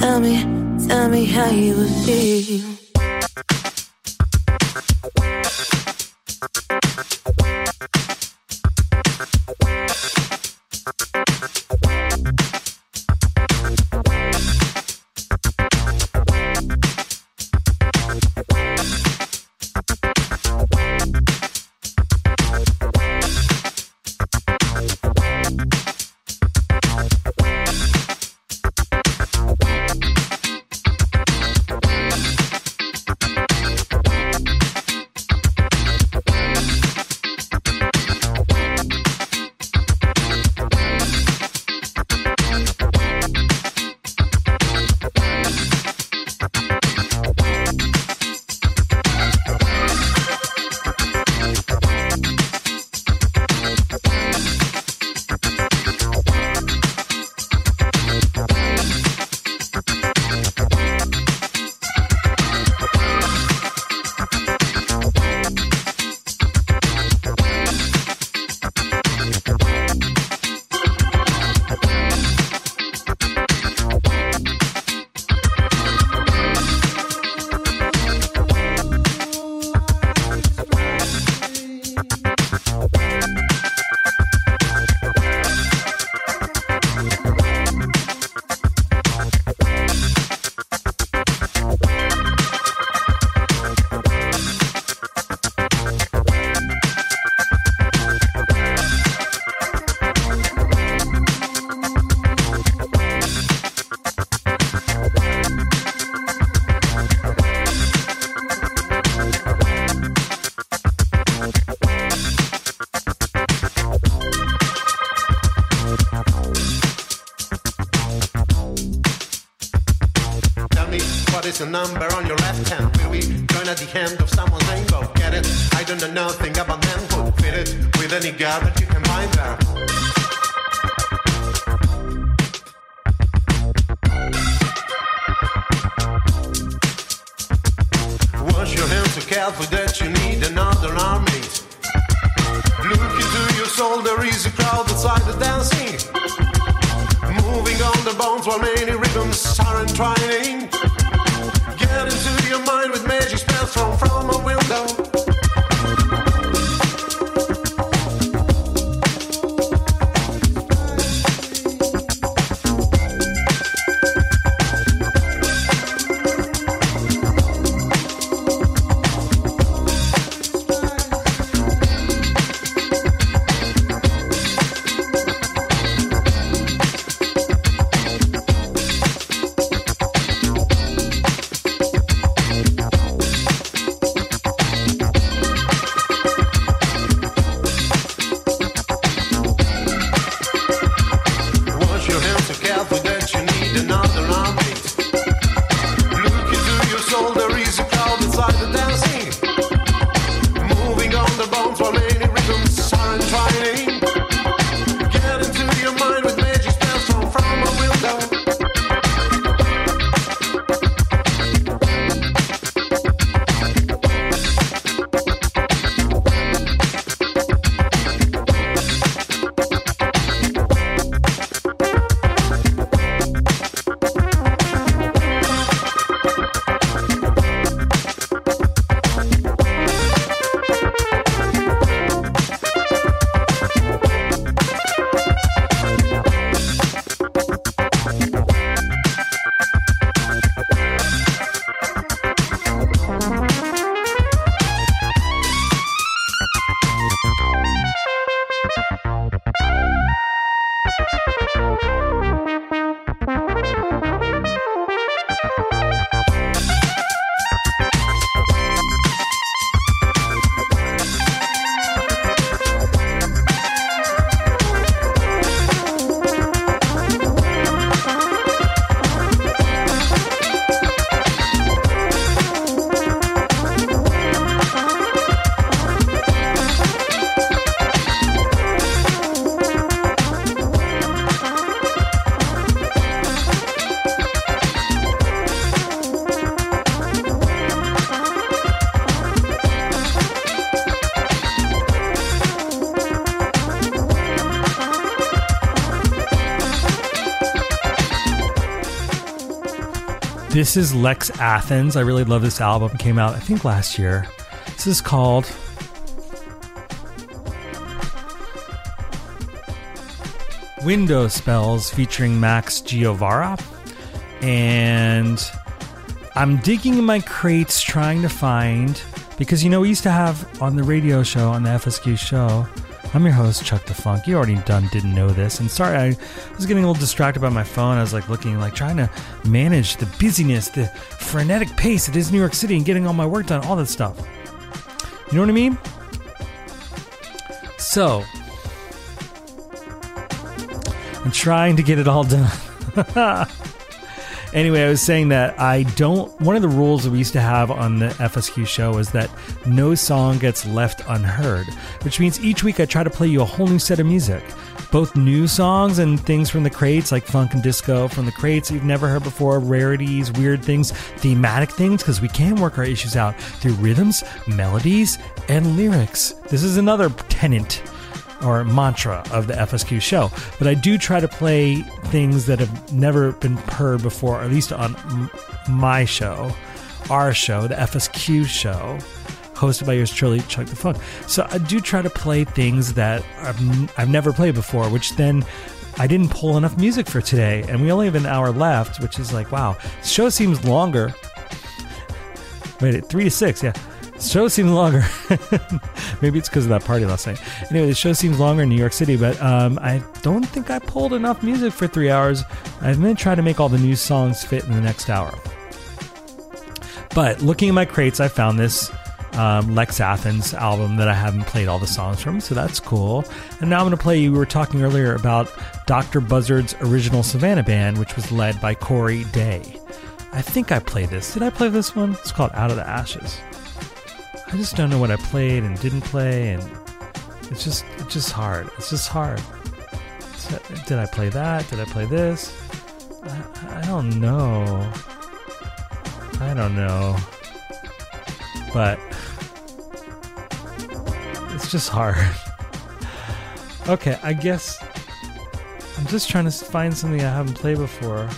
Tell me, tell me how you would feel. This is Lex Athens. I really love this album. It came out, I think, last year. This is called Window Spells featuring Max Giovara. And I'm digging in my crates trying to find, because you know, we used to have on the radio show, on the FSQ show, I'm your host, Chuck Da Fonk. You already done didn't know this. And sorry, I was getting a little distracted by my phone. I was like looking, like trying to manage the busyness, the frenetic pace it is New York City and getting all my work done, all that stuff. You know what I mean? So, I'm trying to get it all done. anyway, I was saying that I don't. One of the rules that we used to have on the FSQ show is that no song gets left unheard, which means each week I try to play you a whole new set of music. Both new songs and things from the crates, like funk and disco from the crates you've never heard before, rarities, weird things, thematic things, because we can work our issues out through rhythms, melodies, and lyrics. This is another tenant or mantra of the FSQ show. But I do try to play things that have never been heard before, at least on my show, our show, the FSQ show, hosted by yours truly, Chuck Da Fonk. So I do try to play things that I've, I've never played before, which then I didn't pull enough music for today. And we only have an hour left, which is like, wow, the show seems longer. Wait, three to six, yeah. The show seems longer. Maybe it's because of that party last night. Anyway, the show seems longer in New York City, but um, I don't think I pulled enough music for three hours. I'm going to try to make all the new songs fit in the next hour. But looking at my crates, I found this um, Lex Athens album that I haven't played all the songs from, so that's cool. And now I'm going to play. We were talking earlier about Dr. Buzzard's original Savannah band, which was led by Cory Daye. I think I played this. Did I play this one? It's called Out of the Ashes. I just don't know what I played and didn't play, and it's just it's just hard. It's just hard. So, did I play that? Did I play this? I, I don't know. I don't know. But just hard. okay, I guess I'm just trying to find something I haven't played before.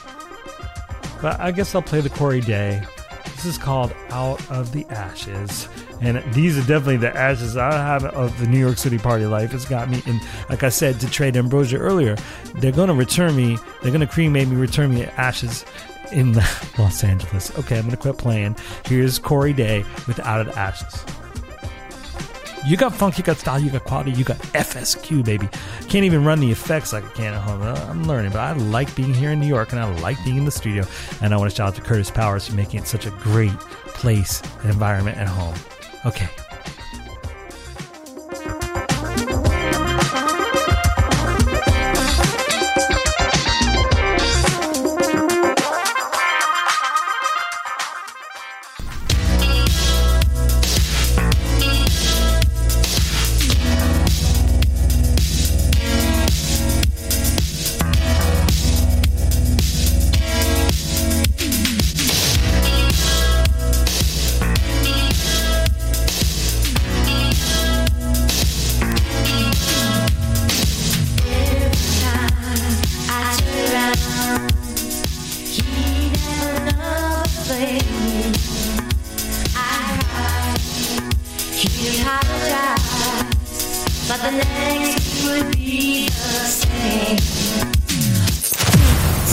But I guess I'll play the Cory Daye. This is called Out of the Ashes. And these are definitely the ashes I have of the New York City party life. It's got me in, like I said to Trey Ambrosia earlier, they're going to return me, they're going to cremate me, return me ashes in Los Angeles. Okay, I'm going to quit playing. Here's Cory Daye with Out of the Ashes. You got funk, you got style, you got quality, you got FSQ, baby. Can't even run the effects like I can at home. I'm learning, but I like being here in New York and I like being in the studio. And I want to shout out to Curtis Powers for making it such a great place and environment at home. Okay.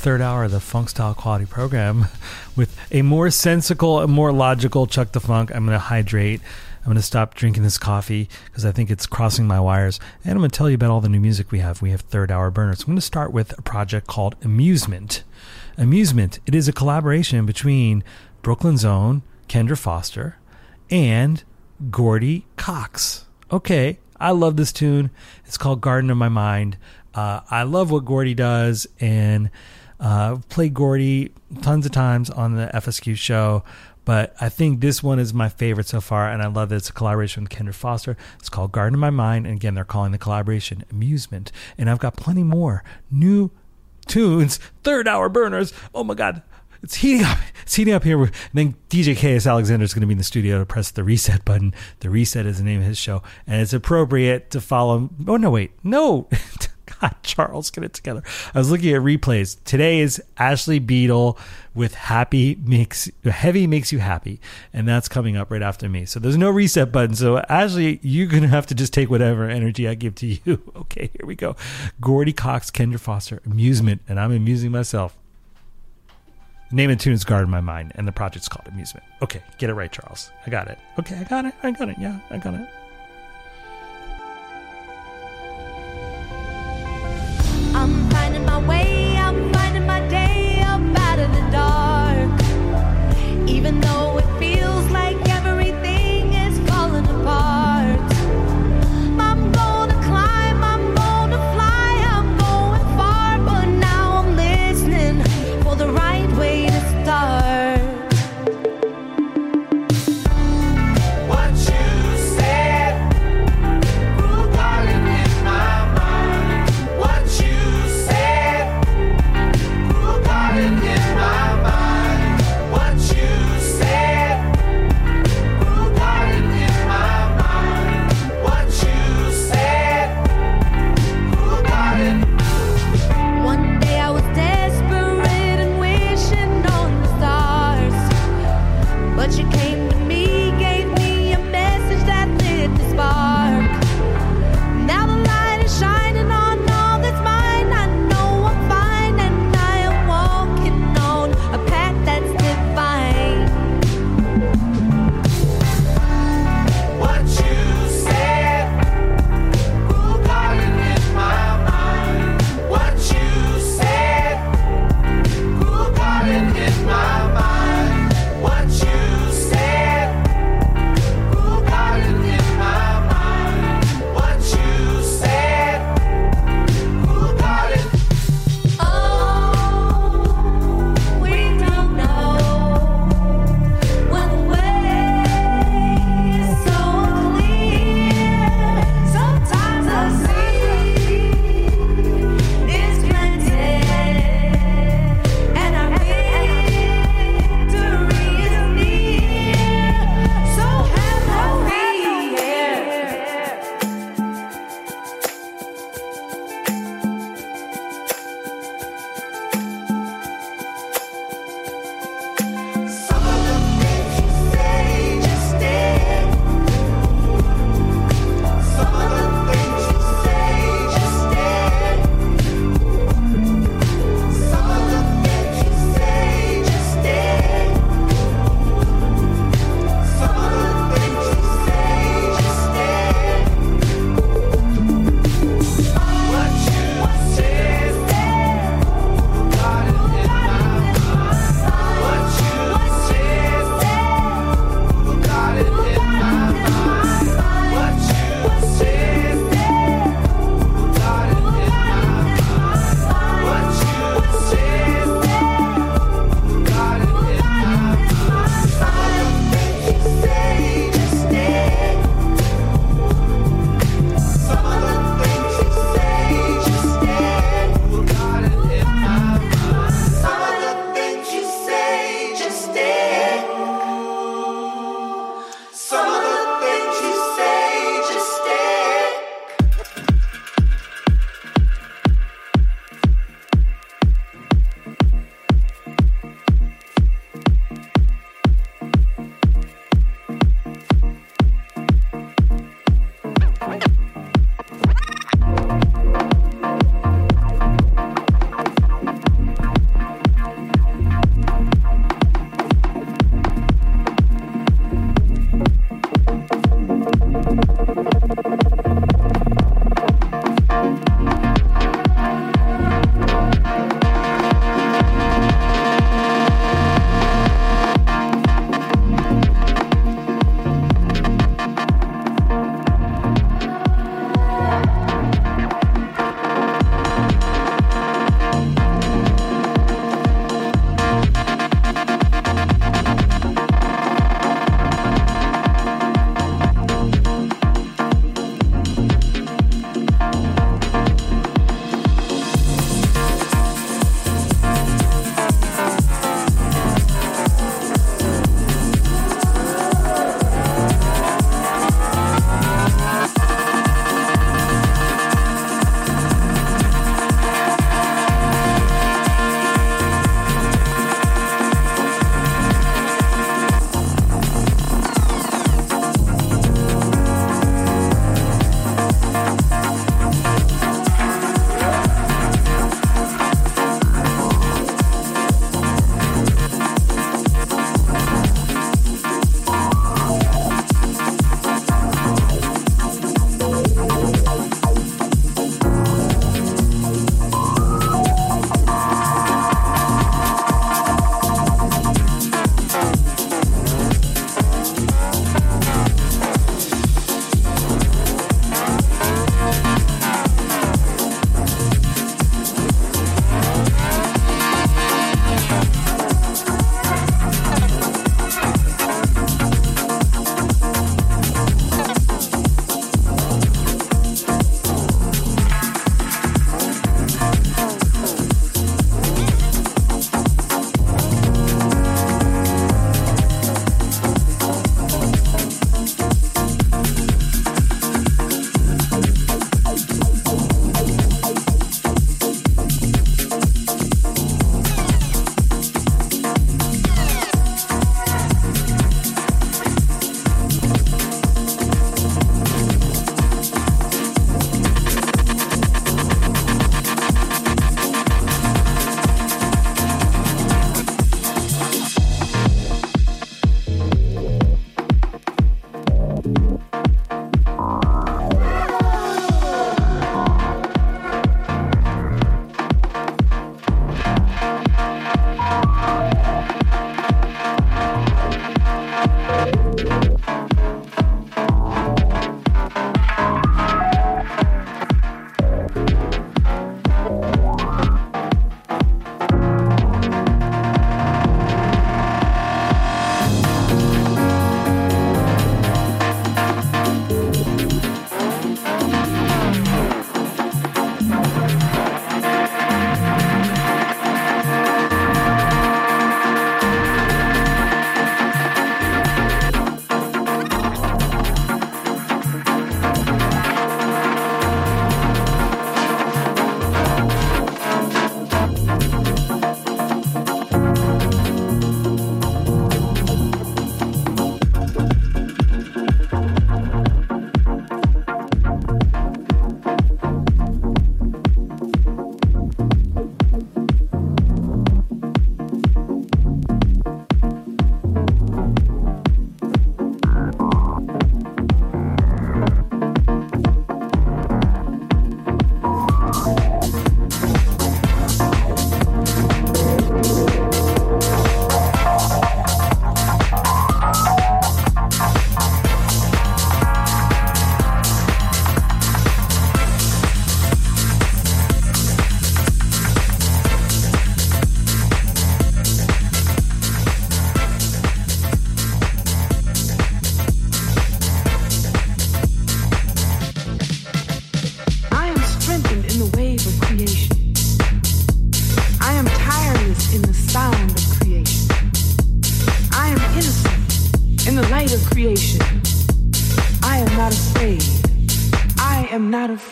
Third hour of the Funk Style Quality Program with a more sensical and more logical Chuck Da Fonk. I'm going to hydrate. I'm going to stop drinking this coffee because I think it's crossing my wires. And I'm going to tell you about all the new music we have. We have third hour burners. I'm going to start with a project called Amusement. Amusement, it is a collaboration between Brooklyn's own Kendra Foster and Gordy Cox. Okay, I love this tune. It's called Garden of My Mind Uh, I love what Gordy does, and uh, played Gordy tons of times on the FSQ show. But I think this one is my favorite so far, and I love that it's a collaboration with Kendra Foster. It's called Garden of My Mind, and again, they're calling the collaboration Amusement. And I've got plenty more new tunes, third hour burners. Oh my god, it's heating up. It's heating up here. And then DJ KS Alexander is going to be in the studio to press the reset button. The reset is the name of his show, and it's appropriate to follow. Oh no, wait, no. God, Charles, get it together. I was looking at replays. Today is Ashley Beadle with "Happy Makes Heavy Makes You Happy," and that's coming up right after me. So there's no reset button. So Ashley, you're gonna have to just take whatever energy I give to you. Okay, here we go. Gordy Cox, Kendra Foster, amusement, and I'm amusing myself. The name of the tune is Guard My Mind, and the project's called Amusement. Okay, get it right, Charles. I got it. Okay, I got it. I got it. Yeah, I got it. Even though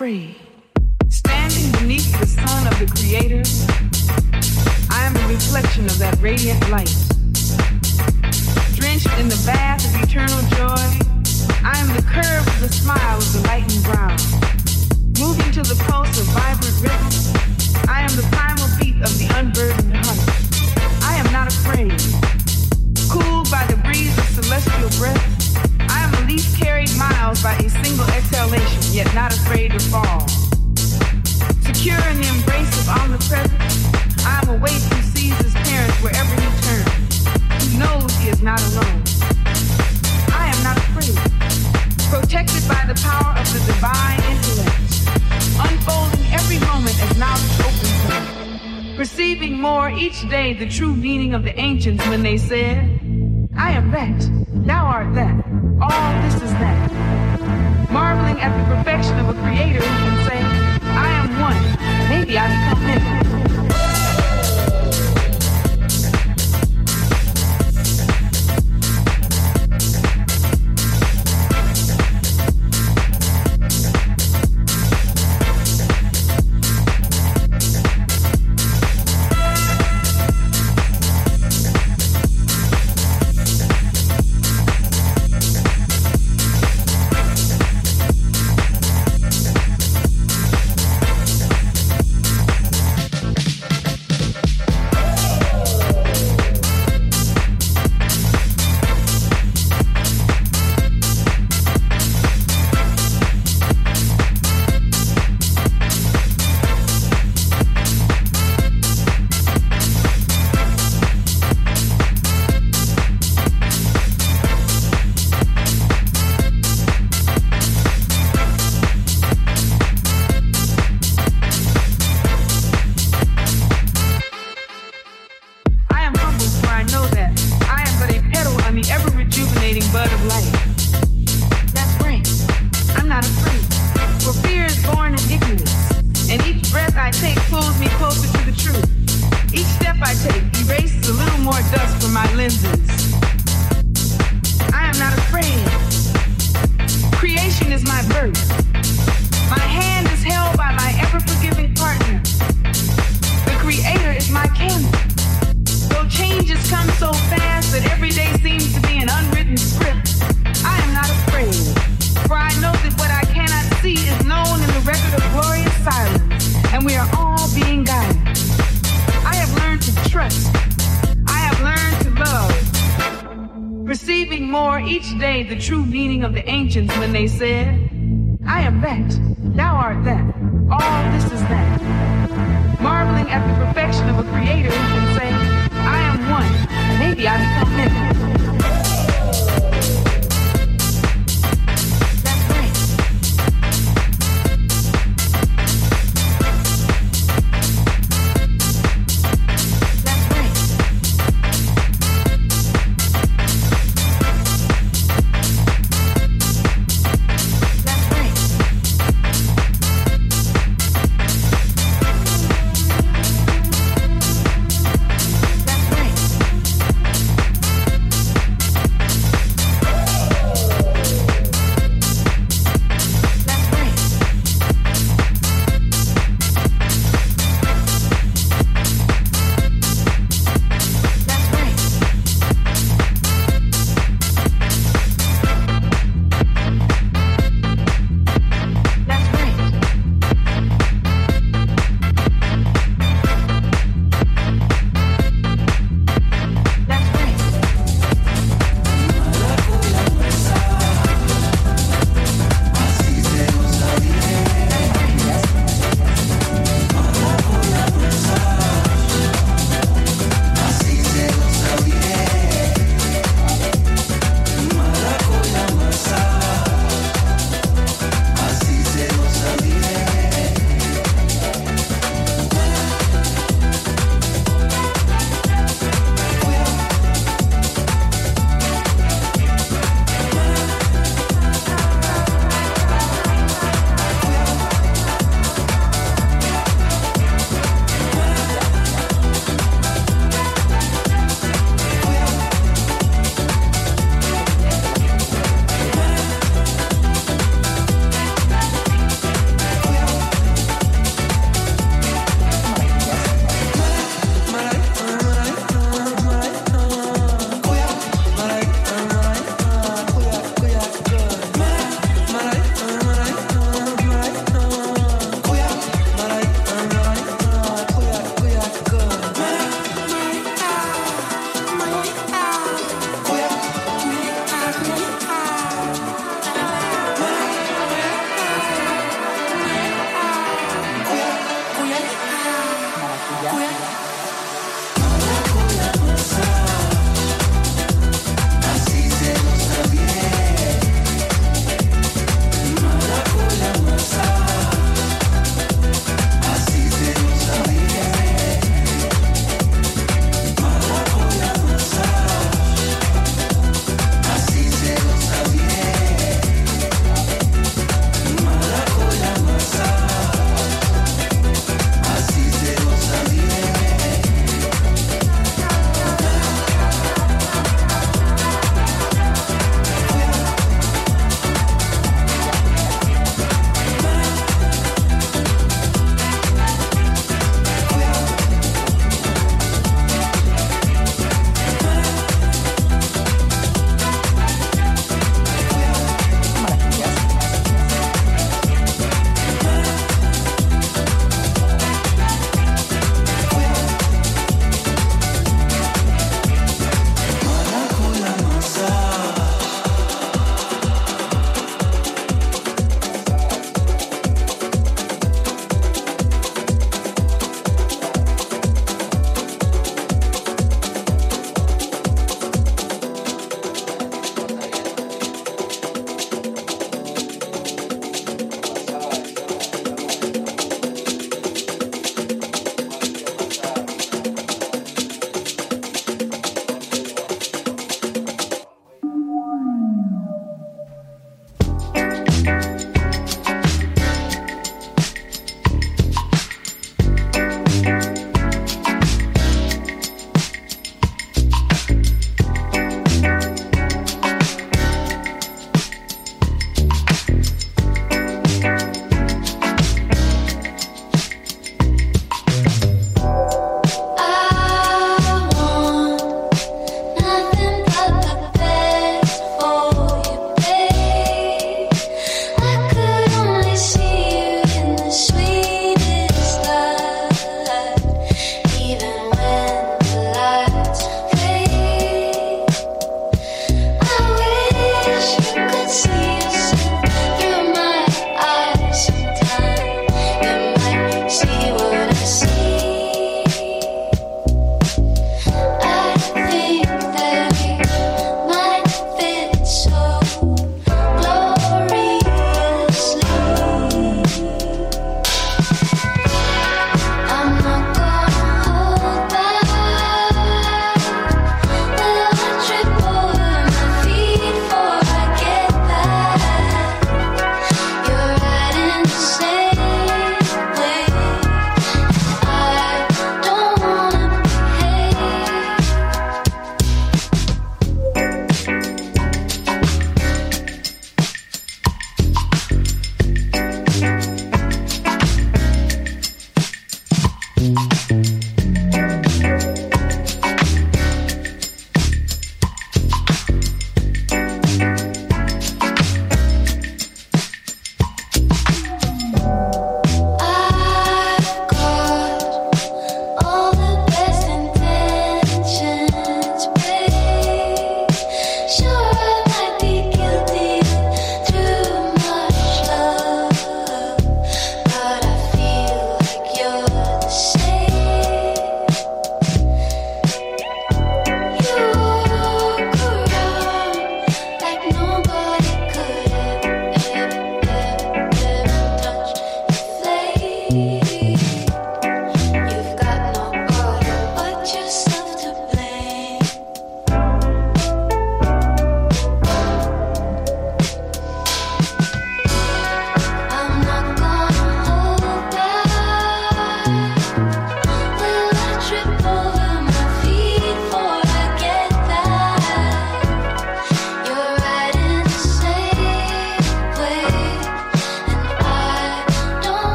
am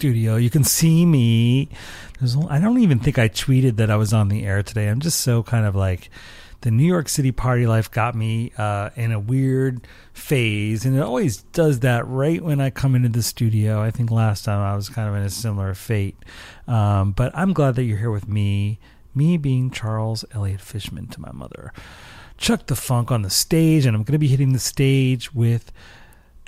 studio. You can see me. There's, I don't even think I tweeted that I was on the air today. I'm just so kind of like the New York City party life got me uh, in a weird phase, and it always does that right when I come into the studio. I think last time I was kind of in a similar fate, um, but I'm glad that you're here with me. Me being Charles Elliott Fishman to my mother. Chuck Da Fonk on the stage, and I'm going to be hitting the stage with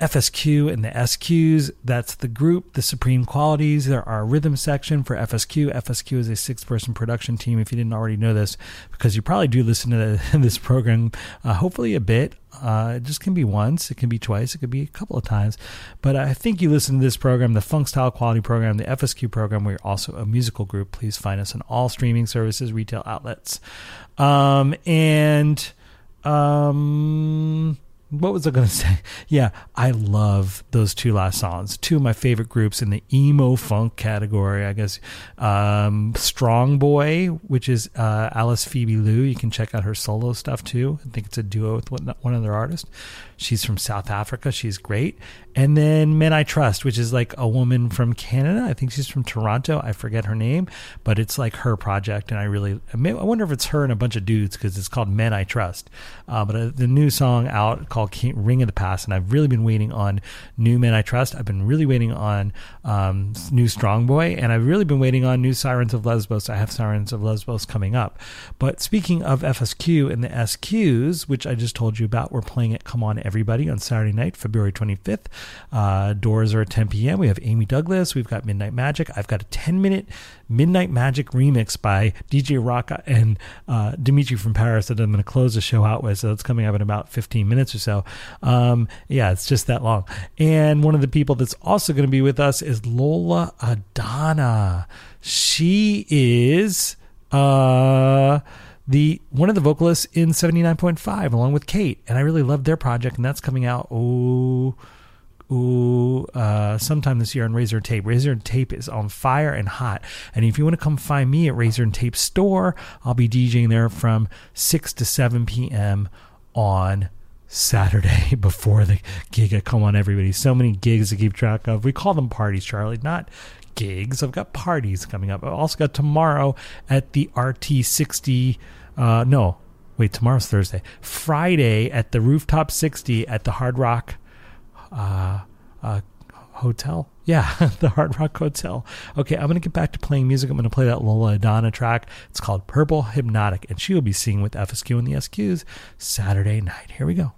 FSQ and the SQs. That's the group, the Supreme Qualities. There are rhythm section for FSQ. FSQ is a six person production team. If you didn't already know this, because you probably do listen to this program, uh, hopefully a bit. Uh, it just can be once, it can be twice, it could be a couple of times. But I think you listen to this program, the Funk Style Quality Program, the FSQ program. We're also a musical group. Please find us on all streaming services, retail outlets, um, and um what was I going to say? Yeah, I love those two last songs. Two of my favorite groups in the emo funk category, I guess. Um, Strongboi, which is uh, Alice Phoebe Lou. You can check out her solo stuff too. I think it's a duo with one one other artist. She's from South Africa. She's great. And then Men I Trust, which is like a woman from Canada. I think she's from Toronto. I forget her name, but it's like her project. And I really, I wonder if it's her and a bunch of dudes because it's called Men I Trust. Uh, but uh, the new song out called Ring of the Past. And I've really been waiting on new Men I Trust. I've been really waiting on um, new Strongboi. And I've really been waiting on new Sirens of Lesbos. I have Sirens of Lesbos coming up. But speaking of FSQ and the SQs, which I just told you about, we're playing at Come On Everybody on Saturday night, February 25th. Uh, doors are at 10 p.m. We have Amy Douglas. We've got Midnight Magic. I've got a 10 minute Midnight Magic remix by DJ Rocca and uh, Dimitri from Paris that I'm going to close the show out with. So it's coming up in about 15 minutes or so. Um, yeah, it's just that long. And one of the people that's also going to be with us is Lola Adana. She is. Uh, the one of the vocalists in 79.5 along with Kate and I really love their project and that's coming out oh ooh uh sometime this year on Razor and Tape. Razor and Tape is on fire and hot. And if you want to come find me at Razor and Tape store, I'll be DJing there from 6 to 7 p.m. on Saturday before the gig at Come On Everybody. So many gigs to keep track of. We call them parties, Charlie, not gigs. I've got parties coming up. I've also got tomorrow at the RT60. Uh, no, wait, tomorrow's Thursday. Friday at the Rooftop 60 at the Hard Rock uh, uh, Hotel. Yeah, the Hard Rock Hotel. Okay, I'm going to get back to playing music. I'm going to play that Lola Adana track. It's called Purple Hypnotic, and she will be singing with FSQ and the SQs Saturday night. Here we go.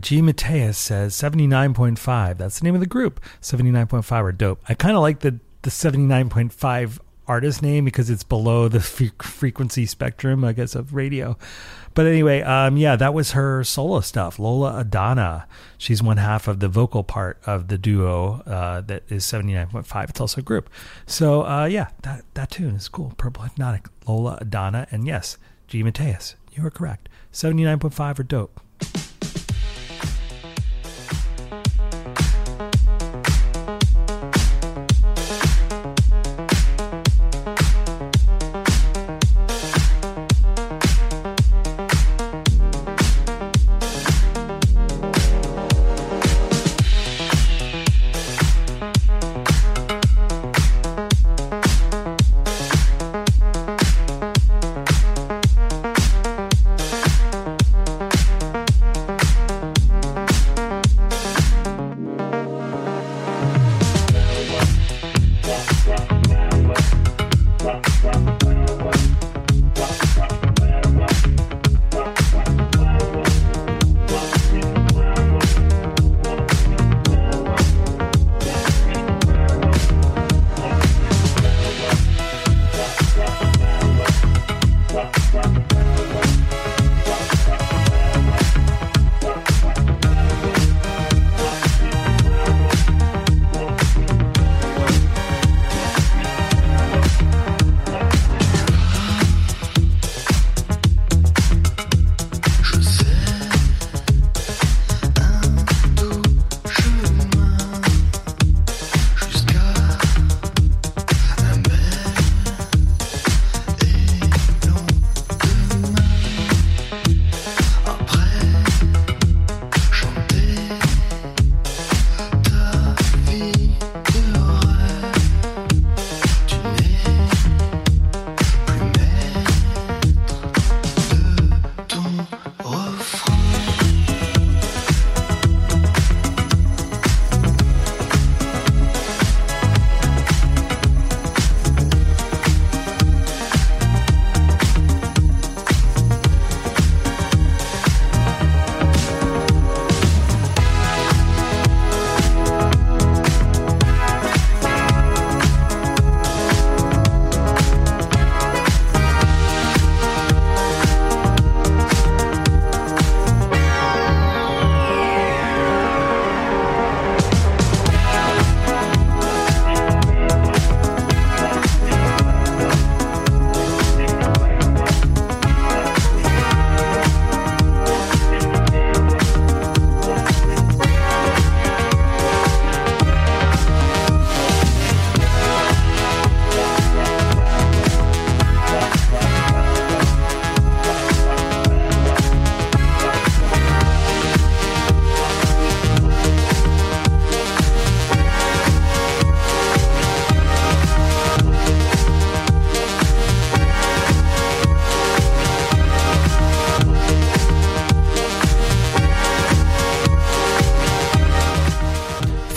G. Mateus says 79.5. That's the name of the group. 79.5 are dope. I kind of like the, the 79.5 artist name because it's below the fre- frequency spectrum, I guess, of radio. But anyway, um, yeah, that was her solo stuff. Lola Adana. She's one half of the vocal part of the duo uh, that is 79.5. It's also a group. So, uh, yeah, that, that tune is cool. Purple Hypnotic, Lola Adana. And yes, G. Mateus. You were correct. 79.5 are dope.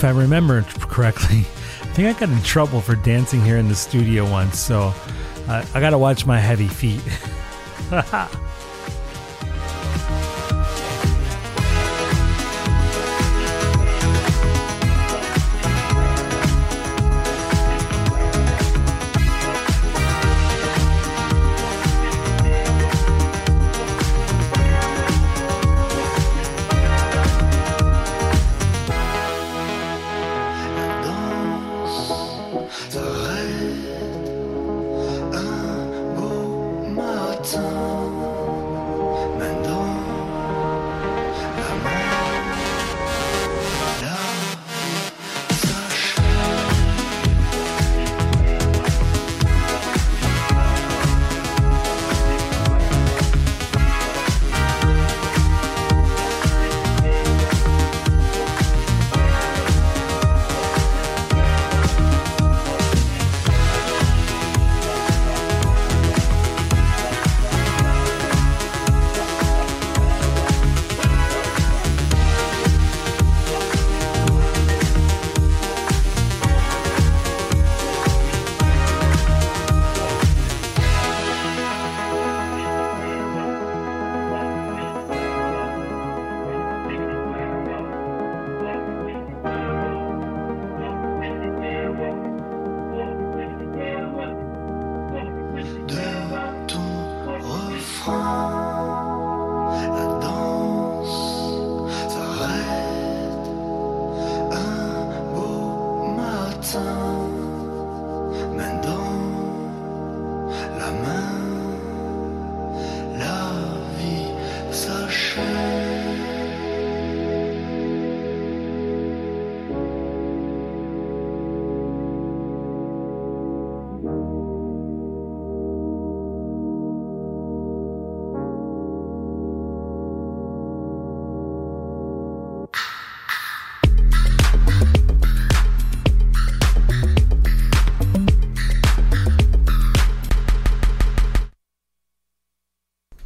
If I remember correctly, I think I got in trouble for dancing here in the studio once, so uh, I got to watch my heavy feet.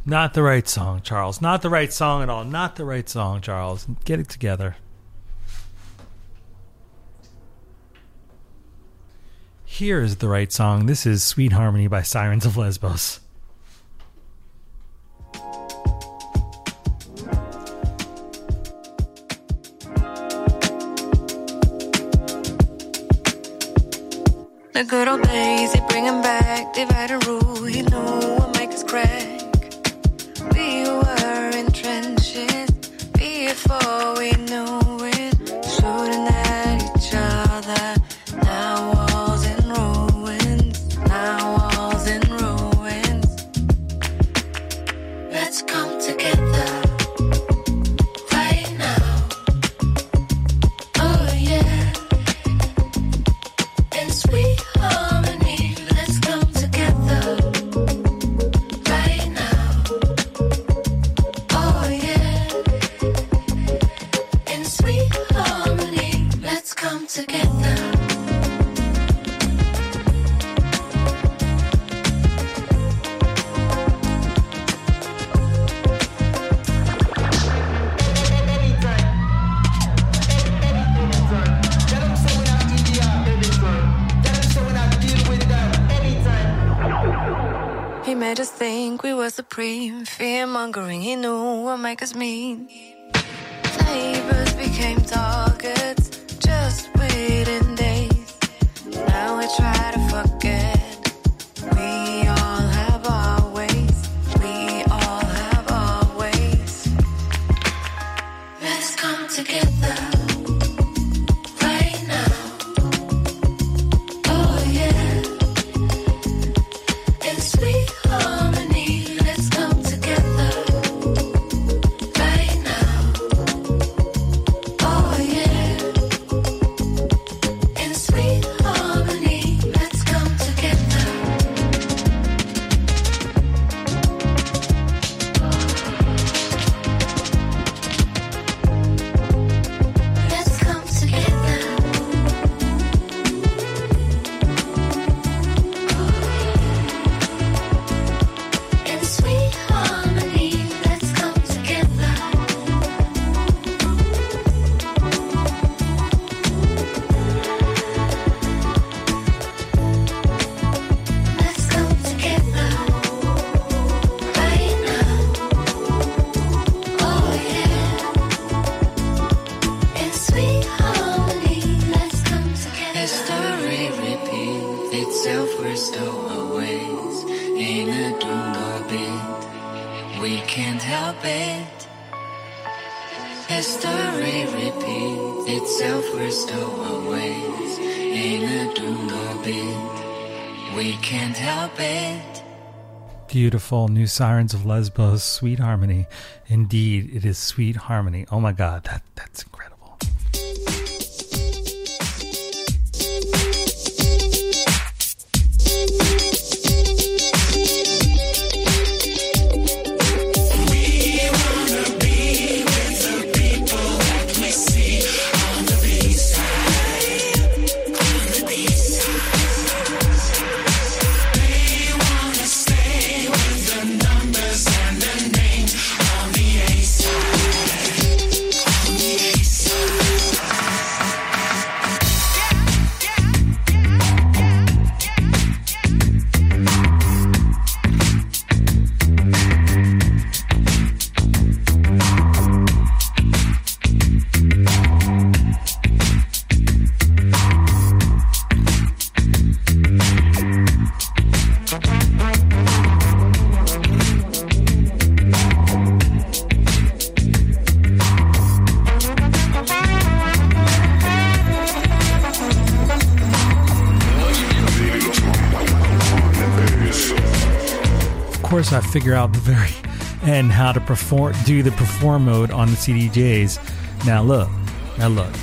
Not the right song, Charles. Not the right song at all. Not the right song, Charles. Get it together. Here is the right song. This is Sweet Harmony by Sirens of Lesbos. The good old days, they bring him back. Divide and rule, he knew before we itself, we're stowaways in a. We can't help it. History repeats itself, we're stowaways in a. We can't help it. Beautiful new Sirens of Lesbos, Sweet Harmony. Indeed, it is Sweet Harmony. Oh my God, that that's incredible. Course, I figure out the very end how to perform, do the perform mode on the CDJs. Now look, now look.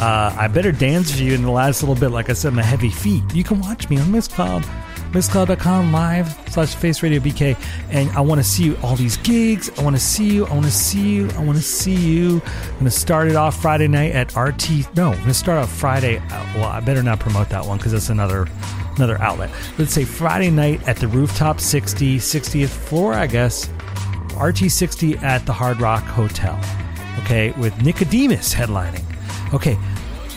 Uh, I better dance for you in the last little bit. Like I said, my heavy feet. You can watch me on Mixcloud, mixcloud.com live slash face radio BK. And I want to see you all these gigs. I want to see you. I want to see you. I want to see you. I'm to start it off Friday night at RT. No, I'm to start off Friday. uh, Well, I better not promote that one because that's another another outlet. Let's say Friday night at the Rooftop 60, 60th floor, I guess. RT60 at the Hard Rock Hotel. Okay, with Nicodemus headlining. Okay,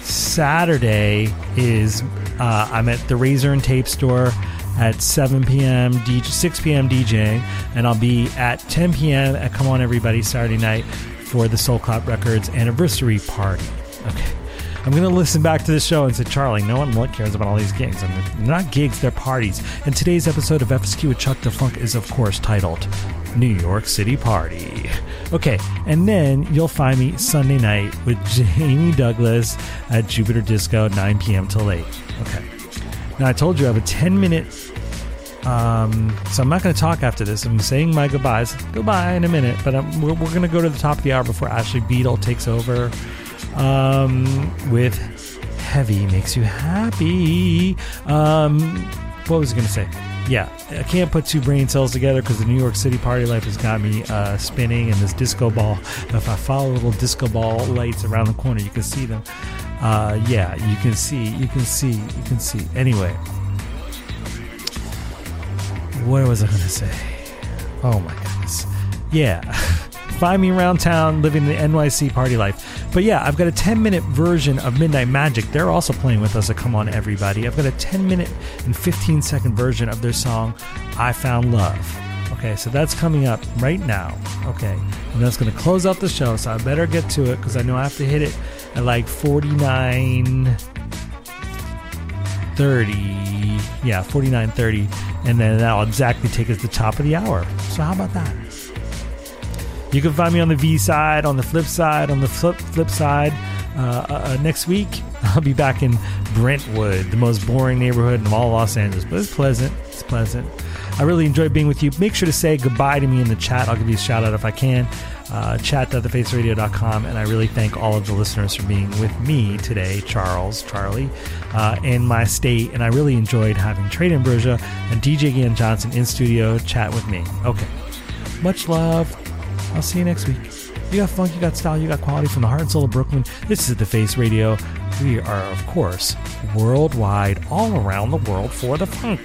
Saturday is uh, I'm at the Razor and Tape Store at 7 p.m. DJ, 6 p.m. DJing, and I'll be at 10 p.m. at Come On Everybody Saturday night for the Soul Clap Records anniversary party. Okay. I'm going to listen back to the show and say, Charlie, no one cares about all these gigs. They're not gigs, they're parties. And today's episode of FSQ with Chuck Da Fonk is, of course, titled New York City Party. Okay, and then you'll find me Sunday night with Jamie Douglas at Jupiter Disco, 9 p.m. till 8. Okay. Now, I told you I have a 10 minute. Um, so I'm not going to talk after this. I'm saying my goodbyes. Goodbye in a minute, but I'm, we're, we're going to go to the top of the hour before Ashley Beadle takes over um, with Heavy Makes You Happy. Um, what was I going to say? Yeah, I can't put two brain cells together because the New York City party life has got me uh, spinning, and this disco ball. If I follow little disco ball lights around the corner, you can see them. Uh, yeah, you can see, you can see, you can see. Anyway, what was I going to say? Oh my goodness. Yeah. Find me around town living the NYC party life. But yeah, I've got a 10 minute version of Midnight Magic. They're also playing with us at Come On Everybody. I've got a 10 minute and 15 second version of their song, I Found Love. Okay, so that's coming up right now. Okay, and that's going to close out the show, so I better get to it because I know I have to hit it at like 49 30 yeah 49 30 and then that'll exactly take us to the top of the hour so how about that you can find me on the v side on the flip side on the flip flip side uh, uh, next week. I'll be back in brentwood the most boring neighborhood in all los angeles but it's pleasant it's pleasant. I really enjoy being with you. Make sure to say goodbye to me in the chat. I'll give you a shout out if i can. Uh, chat.thefaceradio.com and i really thank all of the listeners for being with me today charles charlie uh, in my state and i really enjoyed having Trey Ambrosia and dj Ian johnson in studio chat with me. Okay. Much love i'll see you next week. You got funk you got style you got quality from the heart and soul of brooklyn. This is the face radio. We are of course worldwide all around the world for the funk